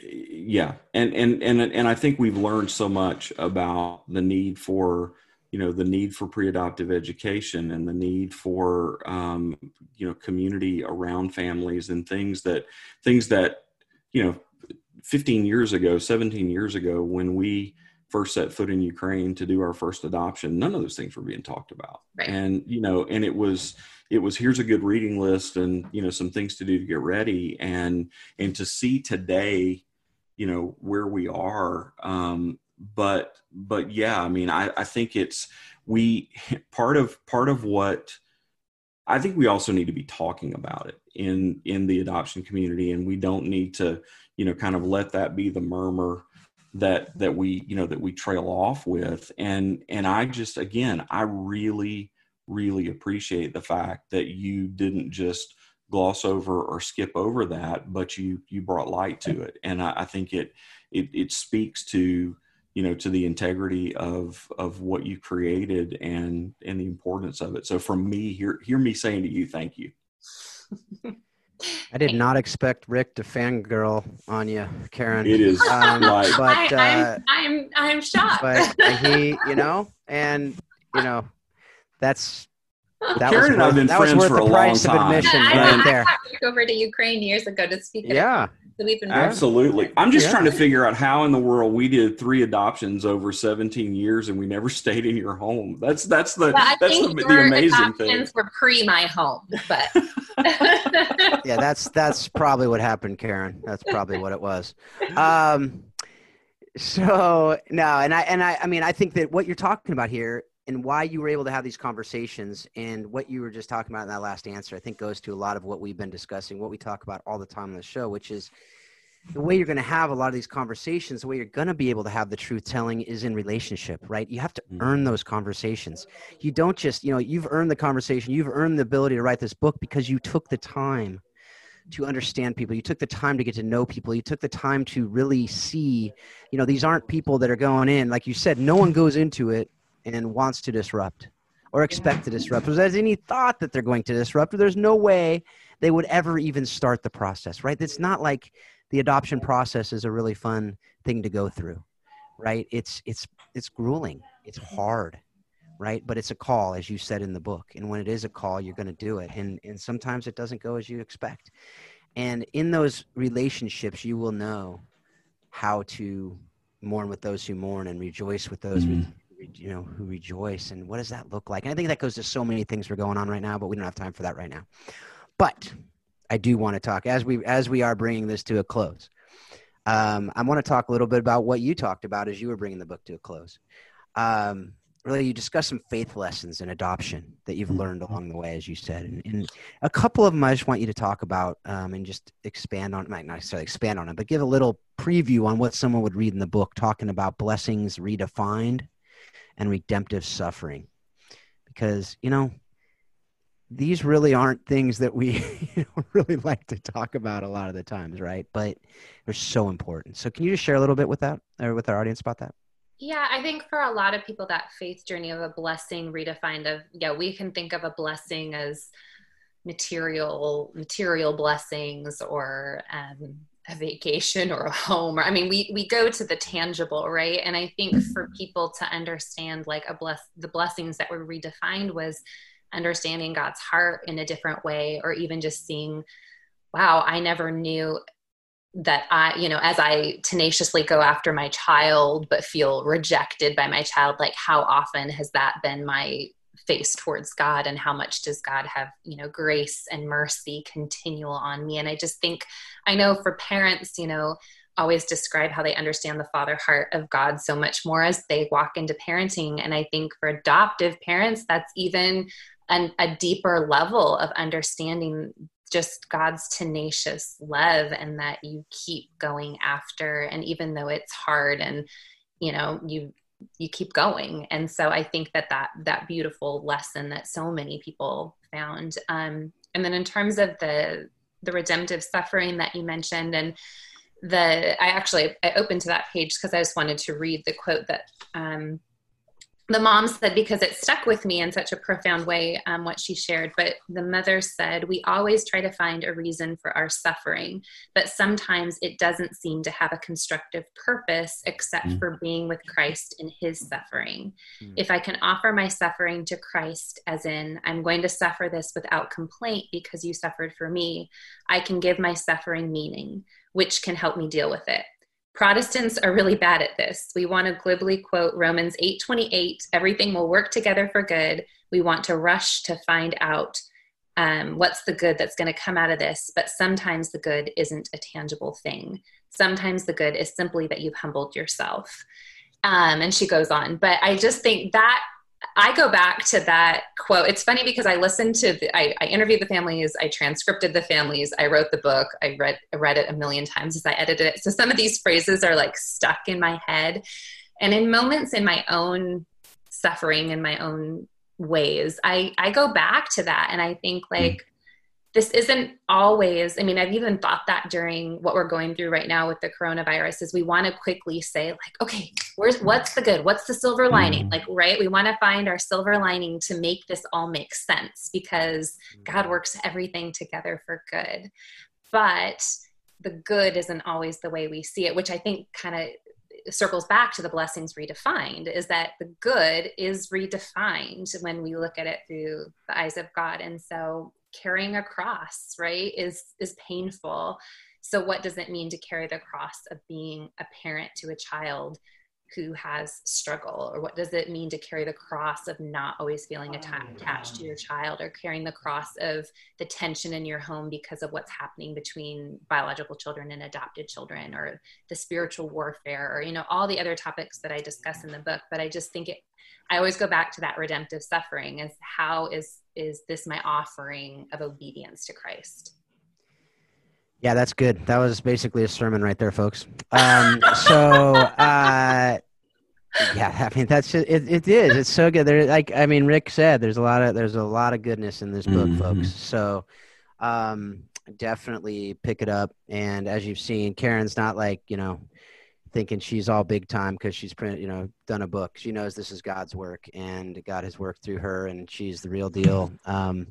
yeah and and and and i think we've learned so much about the need for you know the need for pre-adoptive education and the need for um, you know community around families and things that things that you know 15 years ago 17 years ago when we first set foot in ukraine to do our first adoption none of those things were being talked about right. and you know and it was it was here's a good reading list and you know some things to do to get ready and and to see today you know where we are um, but but yeah i mean i i think it's we [LAUGHS] part of part of what i think we also need to be talking about it in in the adoption community and we don't need to you know kind of let that be the murmur that that we you know that we trail off with. And and i just again i really really appreciate the fact that you didn't just gloss over or skip over that but you you brought light to it. And i, I think it, it it speaks to you know to the integrity of of what you created and and the importance of it so from me hear hear me saying to you thank you [LAUGHS] I did not expect Rick to fangirl on you, Karen. It is um, like, but I, am uh, I'm, I'm shocked. But he, you know, and you know, that's that Karen was and I've been friends for a long time. Admission I, right there. I over to Ukraine years ago to speak. Yeah, we've absolutely. I'm just yeah. trying to figure out how in the world we did three adoptions over 17 years and we never [LAUGHS] stayed in your home. That's that's the well, that's the, the, amazing thing. Were pre my home, but [LAUGHS] yeah, that's that's probably what happened, Karen. That's probably what it was. Um, so no, and I and I I mean I think that what you're talking about here and why you were able to have these conversations and what you were just talking about in that last answer, I think goes to a lot of what we've been discussing, what we talk about all the time on the show, which is the way you're going to have a lot of these conversations, the way you're going to be able to have the truth telling is in relationship, right? You have to mm. earn those conversations. You don't just, you know, you've earned the conversation, you've earned the ability to write this book because you took the time to understand people. You took the time to get to know people. You took the time to really see, you know, these aren't people that are going in, like you said, no one goes into it and wants to disrupt or expect to disrupt or has any thought that they're going to disrupt. There's no way they would ever even start the process, right? It's not like the adoption process is a really fun thing to go through, right? It's it's it's grueling. It's hard, right? But it's a call, as you said in the book. And when it is a call, you're going to do it. And and sometimes it doesn't go as you expect. And in those relationships, you will know how to mourn with those who mourn and rejoice with those mm-hmm. You know who rejoice. And what does that look like? And I think that goes to so many things we're going on right now, but we don't have time for that right now. But I do want to talk as we as we are bringing this to a close. Um, I want to talk a little bit about what you talked about as you were bringing the book to a close. Um, really, you discussed some faith lessons in adoption that you've learned along the way, as you said, and, and a couple of them I just want you to talk about um, and just expand on. Might not necessarily expand on it, but give a little preview on what someone would read in the book, talking about blessings redefined and redemptive suffering, because you know these really aren't things that we [LAUGHS] really like to talk about a lot of the times, right? But they're so important. So, can you just share a little bit with that or with our audience about that? Yeah, I think for a lot of people, that faith journey of a blessing redefined of yeah, we can think of a blessing as material material blessings or um, a vacation or a home or i mean we we go to the tangible right? And i think mm-hmm. for people to understand like a bless the blessings that were redefined was understanding God's heart in a different way, or even just seeing, wow, I never knew that I, you know, as I tenaciously go after my child but feel rejected by my child, like how often has that been my face towards God and how much does God have, you know, grace and mercy continual on me? And I just think, I know for parents, you know, always describe how they understand the father heart of God so much more as they walk into parenting. And I think for adoptive parents, that's even an, a deeper level of understanding just God's tenacious love and that you keep going after and even though it's hard and you know you you keep going. And so I think that that that beautiful lesson that so many people found um, and then in terms of the the redemptive suffering that you mentioned and the I actually I opened to that page because I just wanted to read the quote that um, the mom said because it stuck with me in such a profound way um, what she shared but the mother said we always try to find a reason for our suffering but sometimes it doesn't seem to have a constructive purpose except mm. for being with christ in his suffering mm. if i can offer my suffering to christ as in i'm going to suffer this without complaint because you suffered for me i can give my suffering meaning which can help me deal with it Protestants are really bad at this. We want to glibly quote Romans 8:28, everything will work together for good. We want to rush to find out um, what's the good that's going to come out of this, but sometimes the good isn't a tangible thing. Sometimes the good is simply that you've humbled yourself. Um, and she goes on, but I just think that I go back to that quote. It's funny because I listened to, the, I, I, interviewed the families, I transcripted the families, I wrote the book, I read, read it a million times as I edited it. So some of these phrases are like stuck in my head. And in moments in my own suffering, in my own ways, I, I go back to that and I think like, this isn't always i mean i've even thought that during what we're going through right now with the coronavirus is we want to quickly say like okay where's what's the good what's the silver lining mm. like right we want to find our silver lining to make this all make sense because god mm. works everything together for good but the good isn't always the way we see it which i think kind of circles back to the blessings redefined is that the good is redefined when we look at it through the eyes of God. And so carrying a cross right is is painful. So what does it mean to carry the cross of being a parent to a child who has struggle? Or what does it mean to carry the cross of not always feeling oh, attached to your child or carrying the cross of the tension in your home because of what's happening between biological children and adopted children or the spiritual warfare or you know all the other topics that i discuss in the book. But i just think it i always go back to that redemptive suffering is how is is this my offering of obedience to christ Yeah, that's good. That was basically a sermon right there, folks. Um, so, uh, yeah, I mean that's just, it. It is. It's so good. There, like I mean, Rick said, there's a lot of there's a lot of goodness in this book, mm-hmm. folks. So, um, definitely pick it up. And as you've seen, Karen's not like you know thinking she's all big time because she's print, you know, done a book. She knows this is God's work, and God has worked through her, and she's the real deal. Um,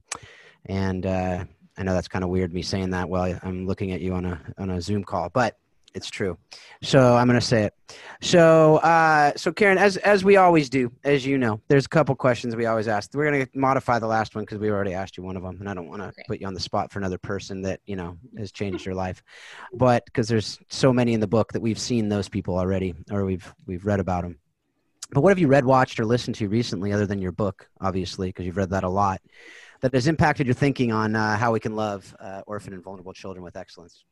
and uh, I know that's kind of weird me saying that while I'm looking at you on a on a Zoom call, but it's true. So I'm going to say it. So, uh, so Karen, as as we always do, as you know, there's a couple questions we always ask. We're going to modify the last one because we already asked you one of them, and I don't want to okay. put you on the spot for another person that you know has changed your life. But because there's so many in the book that we've seen those people already, or we've we've read about them. But what have you read, watched, or listened to recently, other than your book, obviously, because you've read that a lot, that has impacted your thinking on uh, how we can love uh, orphan and vulnerable children with excellence?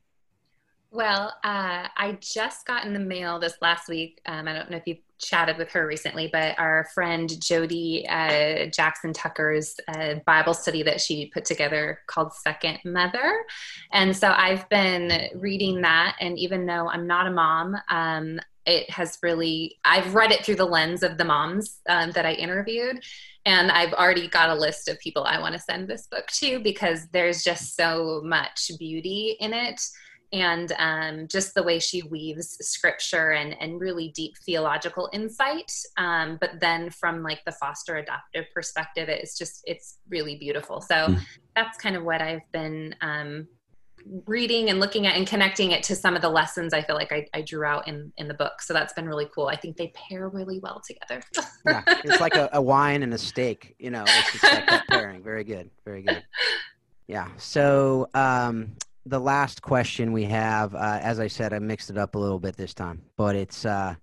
Well, uh, I just got in the mail this last week. Um, I don't know if you've chatted with her recently, but our friend Jody uh, Jackson Tucker's uh, Bible study that she put together called Second Mother. And so I've been reading that. And even though I'm not a mom, um, it has really, I've read it through the lens of the moms um, that I interviewed. And I've already got a list of people I want to send this book to because there's just so much beauty in it and um, just the way she weaves scripture and, and really deep theological insight um, but then from like the foster adoptive perspective it's just it's really beautiful. So mm. that's kind of what i've been um, reading and looking at and connecting it to some of the lessons i feel like i, I drew out in, in the book. So that's been really cool. I think they pair really well together. [LAUGHS] Yeah it's like a, a, wine and a steak you know it's just like that pairing. Very good very good. Yeah so um the last question we have, uh, as I said, I mixed it up a little bit this time, but it's, uh,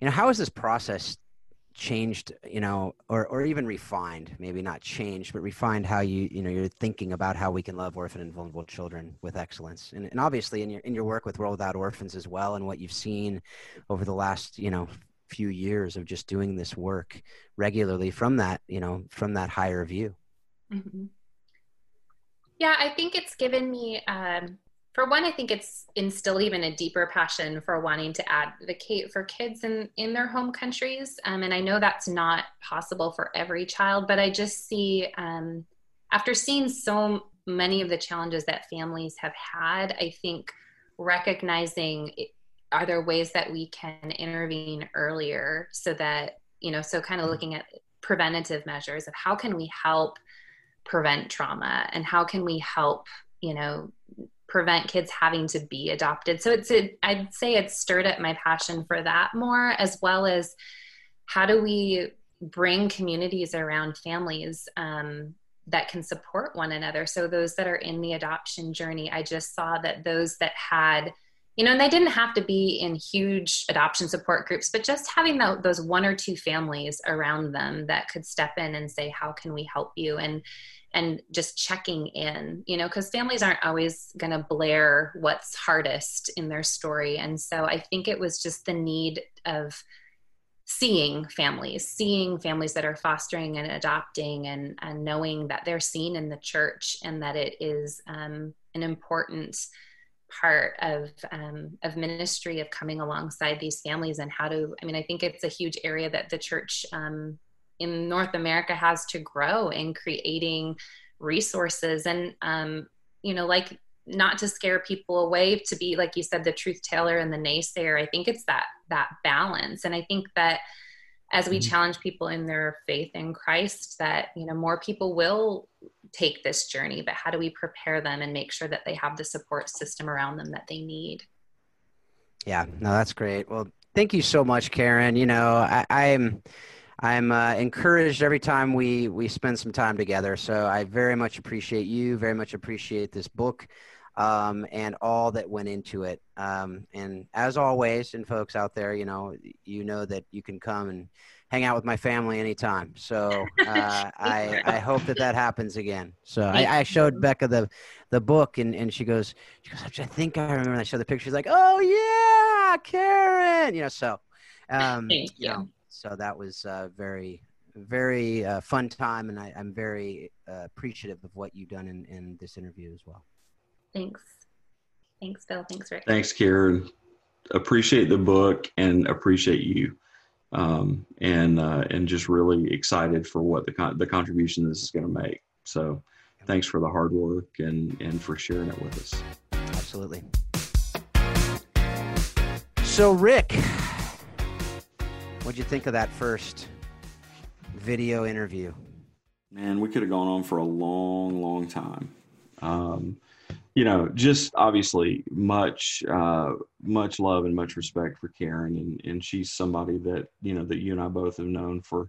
you know, how has this process changed, you know, or, or even refined, maybe not changed, but refined how you, you know, you're thinking about how we can love orphan and vulnerable children with excellence. And, and obviously in your, in your work with World Without Orphans as well, and what you've seen over the last, you know, few years of just doing this work regularly from that, you know, from that higher view. Mm-hmm. Yeah, I think it's given me, um, for one, I think it's instilled even a deeper passion for wanting to advocate for kids in, in their home countries. Um, and I know that's not possible for every child, but I just see, um, after seeing so many of the challenges that families have had, I think recognizing are there ways that we can intervene earlier so that, you know, so kind of mm-hmm. looking at preventative measures of how can we help prevent trauma and how can we help you know prevent kids having to be adopted? So it's I'd say it's stirred up my passion for that more as well as how do we bring communities around families um, that can support one another? So those that are in the adoption journey i just saw that those that had you know and they didn't have to be in huge adoption support groups but just having the, those one or two families around them that could step in and say how can we help you? and and just checking in you know because families aren't always going to blare what's hardest in their story. And so i think it was just the need of seeing families seeing families that are fostering and adopting and, and knowing that they're seen in the church and that it is um, an important part of um, of ministry of coming alongside these families and how to i mean i think it's a huge area that the church um, in north america has to grow in creating resources. And um, you know like not to scare people away to be like you said the truth teller and the naysayer i think it's that that balance. And i think that as we mm-hmm. challenge people in their faith in christ that you know more people will take this journey, but how do we prepare them and make sure that they have the support system around them that they need? Yeah, no, that's great. Well, thank you so much, Karen. You know, I, I'm I'm uh, encouraged every time we we spend some time together. So I very much appreciate you. Very much appreciate this book um, and all that went into it. Um, and as always, and folks out there, you know, you know that you can come and hang out with my family anytime. So [LAUGHS] uh, I, I hope that that happens again. So I, I, showed Becca the, the book and, and she goes, she goes, I think I remember. I showed the picture. She's like, oh yeah, Karen, you know, so, um, you. you know, so that was uh, very, very uh, fun time. And I, am very uh, appreciative of what you've done in, in this interview as well. Thanks. Thanks, Phil. Thanks, Rick. Thanks, Karen. Appreciate the book and appreciate you. Um, and uh, and just really excited for what the con- the contribution this is going to make. So, thanks for the hard work and and for sharing it with us. Absolutely. So, Rick, what'd you think of that first video interview? Man, we could have gone on for a long, long time. Um, you know, just obviously much, uh, much love and much respect for Karen, and and she's somebody that you know that you and I both have known for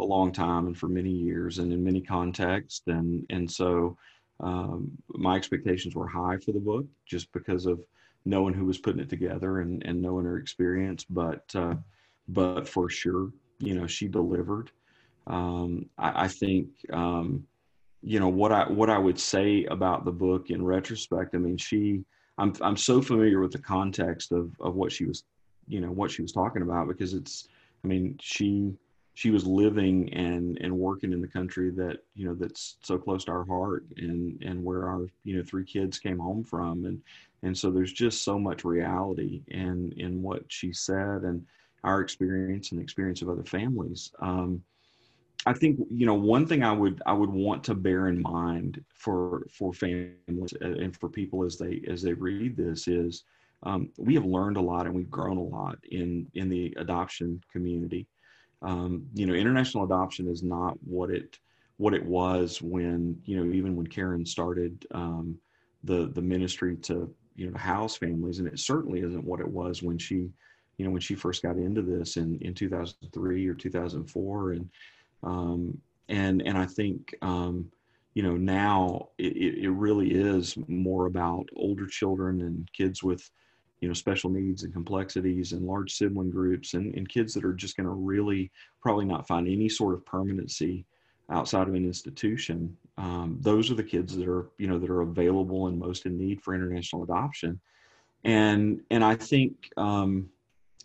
a long time and for many years and in many contexts, and and so um, my expectations were high for the book just because of knowing who was putting it together and and knowing her experience, but uh, but for sure, you know, she delivered. Um, I, I, think um, you know what I what I would say about the book in retrospect. I mean, she I'm I'm so familiar with the context of of what she was you know what she was talking about because it's I mean she she was living and and working in the country that you know that's so close to our heart and and where our you know three kids came home from and and so there's just so much reality in in what she said and our experience and the experience of other families um, I think you know one thing I would I would want to bear in mind for for families and for people as they as they read this is um, we have learned a lot and we've grown a lot in in the adoption community. Um, you know, international adoption is not what it what it was when you know even when Karen started um, the the ministry to you know house families, and it certainly isn't what it was when she you know when she first got into this in in 2003 or 2004 and um, and and I think um, you know now it, it really is more about older children and kids with you know special needs and complexities and large sibling groups and, and kids that are just going to really probably not find any sort of permanency outside of an institution. Um, those are the kids that are you know that are available and most in need for international adoption. And and i think um,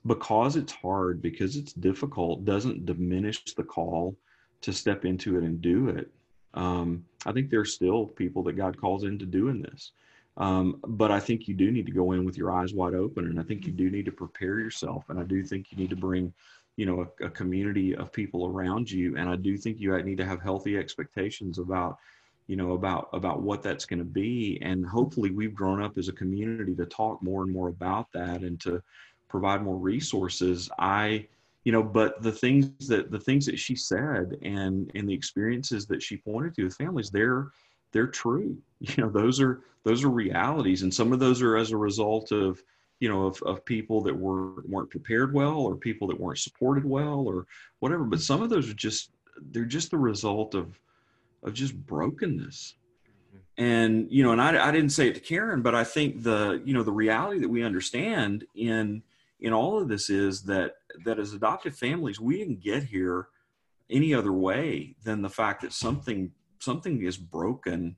because it's hard because it's difficult doesn't diminish the call to step into it and do it. Um, I think there's still people that God calls into doing this. Um, but I think you do need to go in with your eyes wide open, and I think you do need to prepare yourself. And I do think you need to bring, you know, a, a community of people around you. And I do think you need to have healthy expectations about, you know, about about what that's going to be. And hopefully, we've grown up as a community to talk more and more about that and to provide more resources. I you know but the things that the things that she said and and the experiences that she pointed to with families they're they're true. [LAUGHS] You know those are those are realities. And some of those are as a result of you know of, of people that were weren't prepared well or people that weren't supported well or whatever. But some of those are just they're just the result of of just brokenness. And you know and I, I didn't say it to karen but i think the you know the reality that we understand in in all of this is that that as adopted families we didn't get here any other way than the fact that something something is broken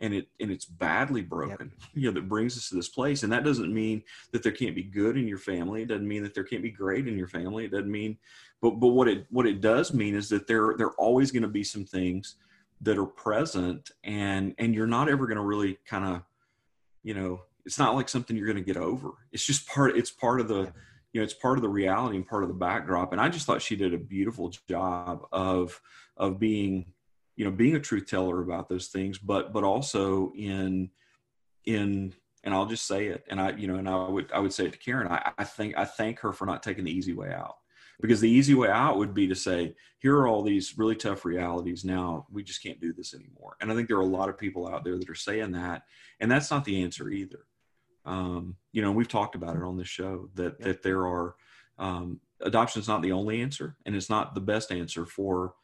and it and it's badly broken yep. you know that brings us to this place. And that doesn't mean that there can't be good in your family. It doesn't mean that there can't be great in your family. It doesn't mean but but what it what it does mean is that there there are always going to be some things that are present and and you're not ever going to really kind of you know it's not like something you're going to get over. It's just part. It's part of the, you know, it's part of the reality and part of the backdrop. And I just thought she did a beautiful job of of being, you know, being a truth teller about those things, but but also in in and I'll just say it. And I, you know, and I would I would say it to Karen. I, I think I thank her for not taking the easy way out because the easy way out would be to say here are all these really tough realities now we just can't do this anymore and i think there are a lot of people out there that are saying that and that's not the answer either um, you know, we've talked about it on this show that yeah. that there are um, adoption is not the only answer, and it's not the best answer for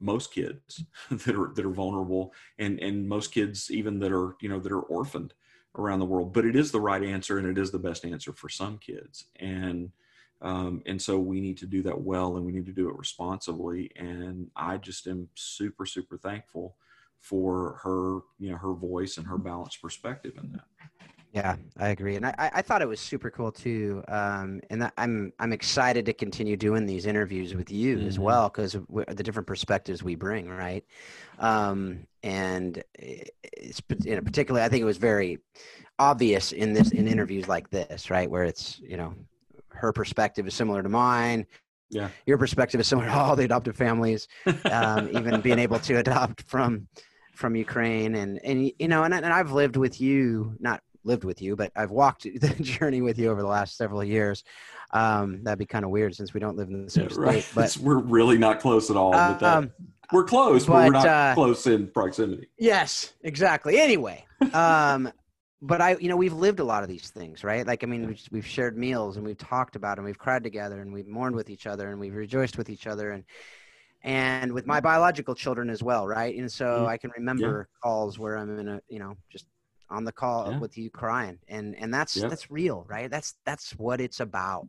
most kids [LAUGHS] that are that are vulnerable, and and most kids even that are you know that are orphaned around the world. But it is the right answer, and it is the best answer for some kids, and um, and so we need to do that well, and we need to do it responsibly. And I just am super super thankful for her you know her voice and her balanced perspective in that. Yeah, I agree, and I, I thought it was super cool too. Um, and I'm I'm excited to continue doing these interviews with you mm-hmm. as well because the different perspectives we bring, right? Um, and it's you know, particularly, I think it was very obvious in this in interviews like this, right, where it's you know her perspective is similar to mine. Yeah, your perspective is similar to all the adoptive families, um, even being able to adopt from from Ukraine and and you know and and I've lived with you not lived with you, but I've walked [LAUGHS] the journey with you over the last several years. Um, that'd be kind of weird since we don't live in the same yeah, [LAUGHS] right. state. But we're really not close at all. Uh, that, um, we're close, but, but we're not uh, close in proximity. Yes, exactly. Anyway, [LAUGHS] um, but I, you know, we've lived a lot of these things, right? Like, I mean, we've, we've shared meals and we've talked about and we've cried together and we've mourned with each other and we've rejoiced with each other and and with my biological children as well, right? And so mm-hmm. I can remember yeah. calls where I'm in a, you know, just on the call yeah. with you crying and and that's yep. that's real right? That's that's what it's about.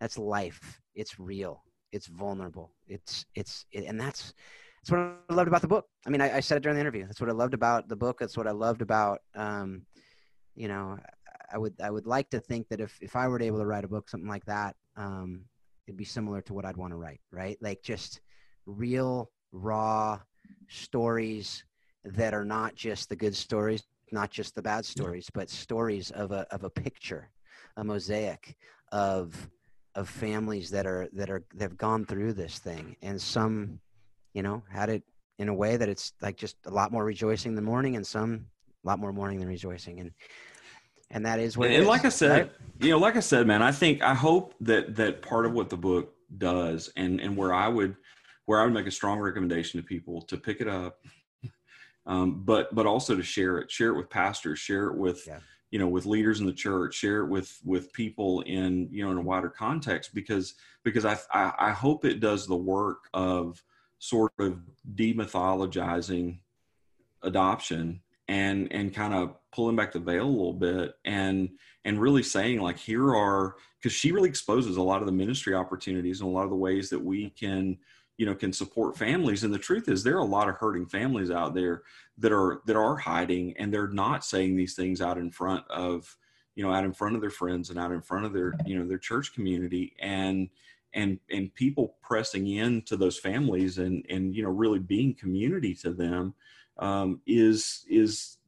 That's life. It's real. It's vulnerable. It's it's it, and that's that's what i loved about the book. I mean I, I, said it during the interview. That's what i loved about the book. That's what i loved about um you know i would i would like to think that if if i were able to write a book something like that um it'd be similar to what i'd want to write right? Like just real raw stories that are not just the good stories not just the bad stories, but stories of a of a picture, a mosaic of of families that are that are that have gone through this thing, and some, you know, had it in a way that it's like just a lot more rejoicing than mourning, and some a lot more mourning than rejoicing, and and that is what. And, and like I said, right? you know, like I said, man, I think I hope that that part of what the book does, and and where I would where I would make a strong recommendation to people to pick it up um, but but also to share it, share it with pastors, share it with yeah. you know with leaders in the church, share it with with people in you know in a wider context because because I I, I hope it does the work of sort of demythologizing adoption and and kind of pulling back the veil a little bit and and really saying like here are because she really exposes a lot of the ministry opportunities and a lot of the ways that we can you know can support families. And the truth is there are a lot of hurting families out there that are that are hiding and they're not saying these things out in front of you know out in front of their friends and out in front of their you know their church community. And and and people pressing in to those families and and you know really being community to them um, is is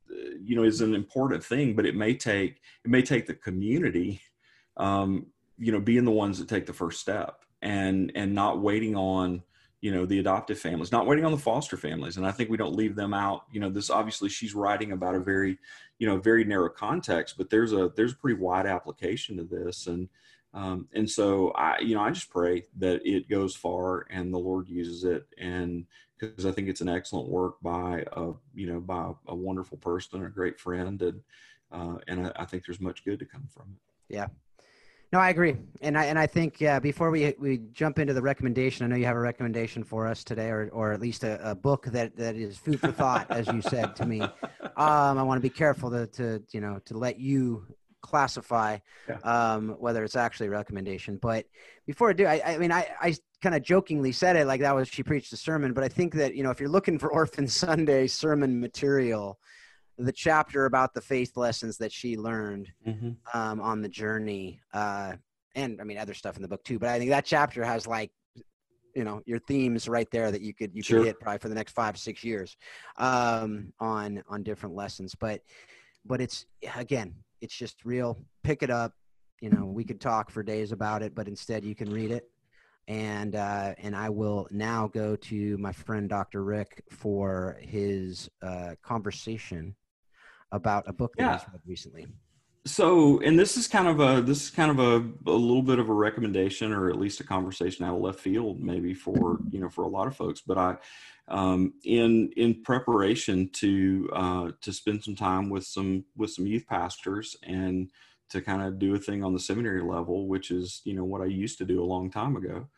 you know is an important thing. But it may take it may take the community um, you know being the ones that take the first step and and not waiting on you know the adoptive families not waiting on the foster families and i think we don't leave them out you know this obviously she's writing about a very you know very narrow context but there's a there's a pretty wide application to this and um, and so i you know i just pray that it goes far and the lord uses it and because i think it's an excellent work by a you know by a wonderful person a great friend and uh, and I, I think there's much good to come from it. Yeah no, I agree, and I and I think yeah. Before we we jump into the recommendation, I know you have a recommendation for us today, or or at least a, a book that that is food for thought, as you said to me. [LAUGHS] Um, I want to be careful to to you know to let you classify yeah. um, whether it's actually a recommendation. But before I do, I, I mean, I, I kind of jokingly said it like that was she preached a sermon, but I think that you know if you're looking for [LAUGHS] Orphan Sunday sermon material the chapter about the faith lessons that she learned mm-hmm. um, on the journey, uh, and I mean other stuff in the book too. But I think that chapter has like you know your themes right there that you could you sure. could hit probably for the next five six years um, on on different lessons. But but it's again it's just real. Pick it up. You know we could talk for days about it, but instead you can read it and uh, and I will now go to my friend Dr. Rick for his uh, conversation about a book that yeah. he's read recently. So, and this is kind of a this is kind of a, a little bit of a recommendation, or at least a conversation out of left field, maybe for you know for a lot of folks. But I, um, in in preparation to uh, to spend some time with some with some youth pastors and to kind of do a thing on the seminary level, which is you know what I used to do a long time ago.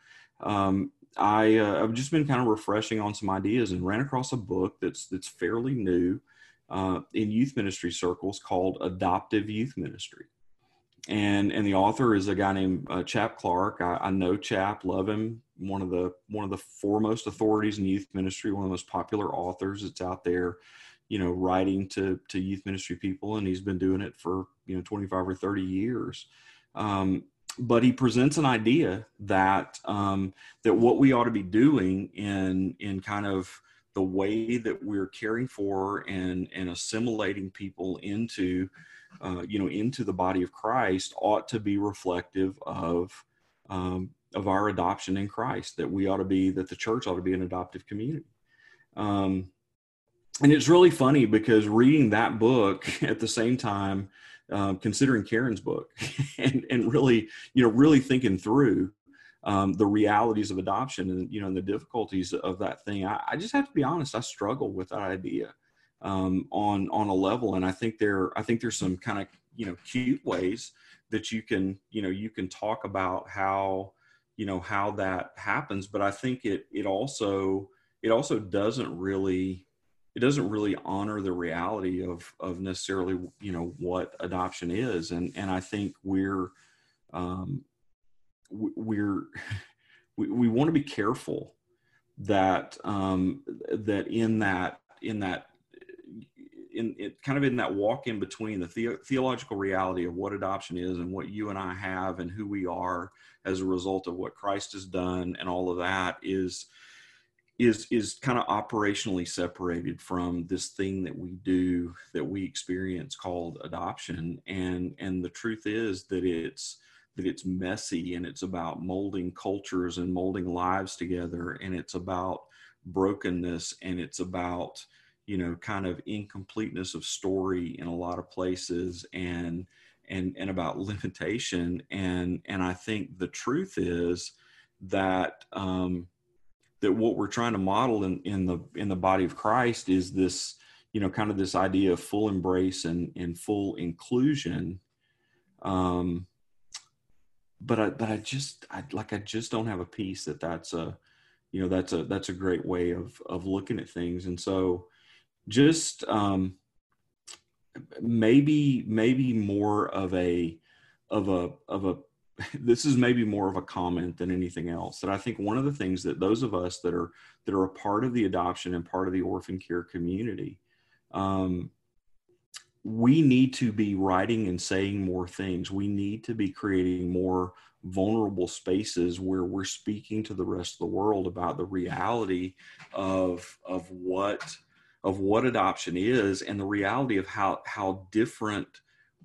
Um, I uh, I've just been kind of refreshing on some ideas and ran across a book that's that's fairly new uh, in youth ministry circles called Adoptive Youth Ministry. And, and the author is a guy named uh, Chap Clark. I, I, know Chap, love him. One of the one of the foremost authorities in youth ministry, one of the most popular authors that's out there. you know, writing to to youth ministry people, and he's been doing it for you know 25 or 30 years. Um, but he presents an idea that um, that what we ought to be doing in in kind of the way that we're caring for and and assimilating people into uh, you know into the body of Christ ought to be reflective of um, of our adoption in Christ that we ought to be that the church ought to be an adoptive community. Um, and it's really funny because reading that book [LAUGHS] at the same time um, considering Karen's book [LAUGHS] and, and really, you know, really thinking through um, the realities of adoption and, you know, and the difficulties of that thing. I, I just have to be honest. I struggle with that idea um, on, on a level. And I think there, I think there's some kind of, you know, cute ways that you can, you know, you can talk about how, you know, how that happens. But I think it, it also, it also doesn't really, it doesn't really honor the reality of of necessarily you know what adoption is and and i think we're um we're [LAUGHS] we, we want to be careful that um that in that in that in it kind of in that walk in between the, the theological reality of what adoption is and what you and I have and who we are as a result of what Christ has done and all of that is is is kind of operationally separated from this thing that we do that we experience called adoption. And and the truth is that it's that it's messy and it's about molding cultures and molding lives together and it's about brokenness and it's about you know kind of incompleteness of story in a lot of places and and and about [LAUGHS] limitation and and i think the truth is that um that what we're trying to model in, in the in the body of Christ is this, you know, kind of this idea of full embrace and, and full inclusion. Um, but I but I just I like I just don't have a piece that that's a you know that's a that's a great way of of looking at things. And so just um maybe maybe more of a of a of a [LAUGHS] this is maybe more of a comment than anything else that i think one of the things that those of us that are that are a part of the adoption and part of the orphan care community um, we need to be writing and saying more things. We need to be creating more vulnerable spaces where we're speaking to the rest of the world about the reality of of what of what adoption is and the reality of how how different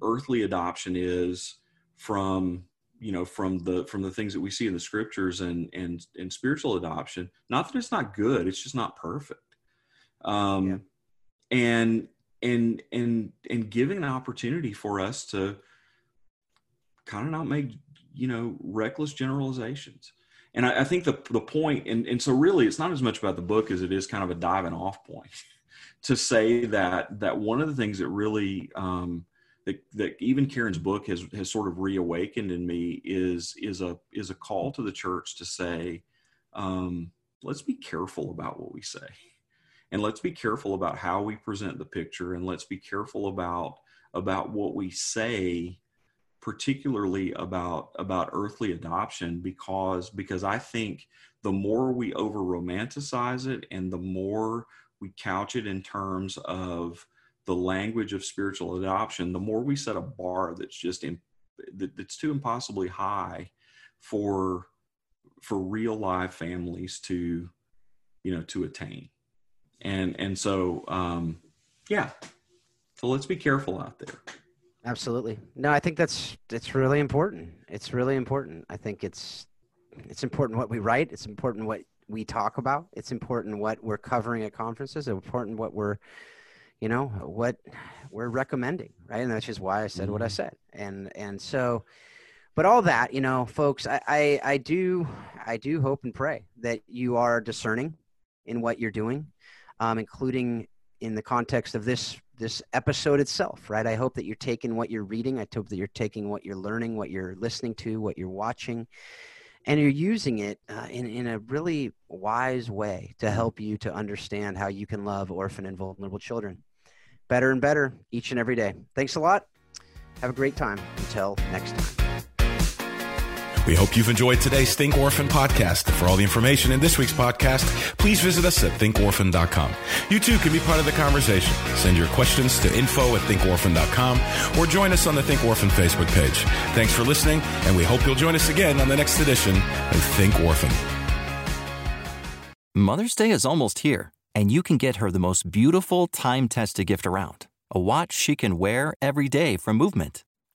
earthly adoption is from you know from the from the things that we see in the scriptures and and and spiritual adoption. Not that it's not good it's just not perfect. Um yeah. and and and and giving an opportunity for us to kind of not make you know reckless generalizations. And I, I, think the the point and, and so really it's not as much about the book as it is kind of a diving off point [LAUGHS] to say that that one of the things that really um, that, that even Karen's book has has sort of reawakened in me is is a is a call to the church to say, um, let's be careful about what we say, and let's be careful about how we present the picture, and let's be careful about about what we say, particularly about about earthly adoption, because because I think the more we over romanticize it, and the more we couch it in terms of the language of spiritual adoption, the more we set a bar that's just in, that, that's too impossibly high for for real live families to you know to attain and and so um yeah. So let's be careful out there. Absolutely. No i think that's it's really important. It's really important. I think it's it's important what we write. It's important what we talk about. It's important what we're covering at conferences. It's important what we're you know what we're recommending right? And that's just why i said mm-hmm. what i mm-hmm. said. And and so but all that you know folks I, I i do i do hope and pray that you are discerning in what you're doing um, including in the context of this this episode itself right i hope that you're taking what you're reading i hope that you're taking what you're learning what you're listening to what you're watching and you're using it uh, in, in a really wise way to help you to understand how you can love orphan and vulnerable children better and better each and every day. Thanks a lot. Have a great time. Until next time. We hope you've enjoyed today's Think Orphan podcast. For all the information in this week's podcast, please visit us at thinkorphan.com. You too can be part of the conversation. Send your questions to info at thinkorphan.com or join us on the Think Orphan Facebook page. Thanks for listening, and we hope you'll join us again on the next edition of Think Orphan. Mother's Day is almost here, and you can get her the most beautiful time tested gift around a watch she can wear every day from Movement.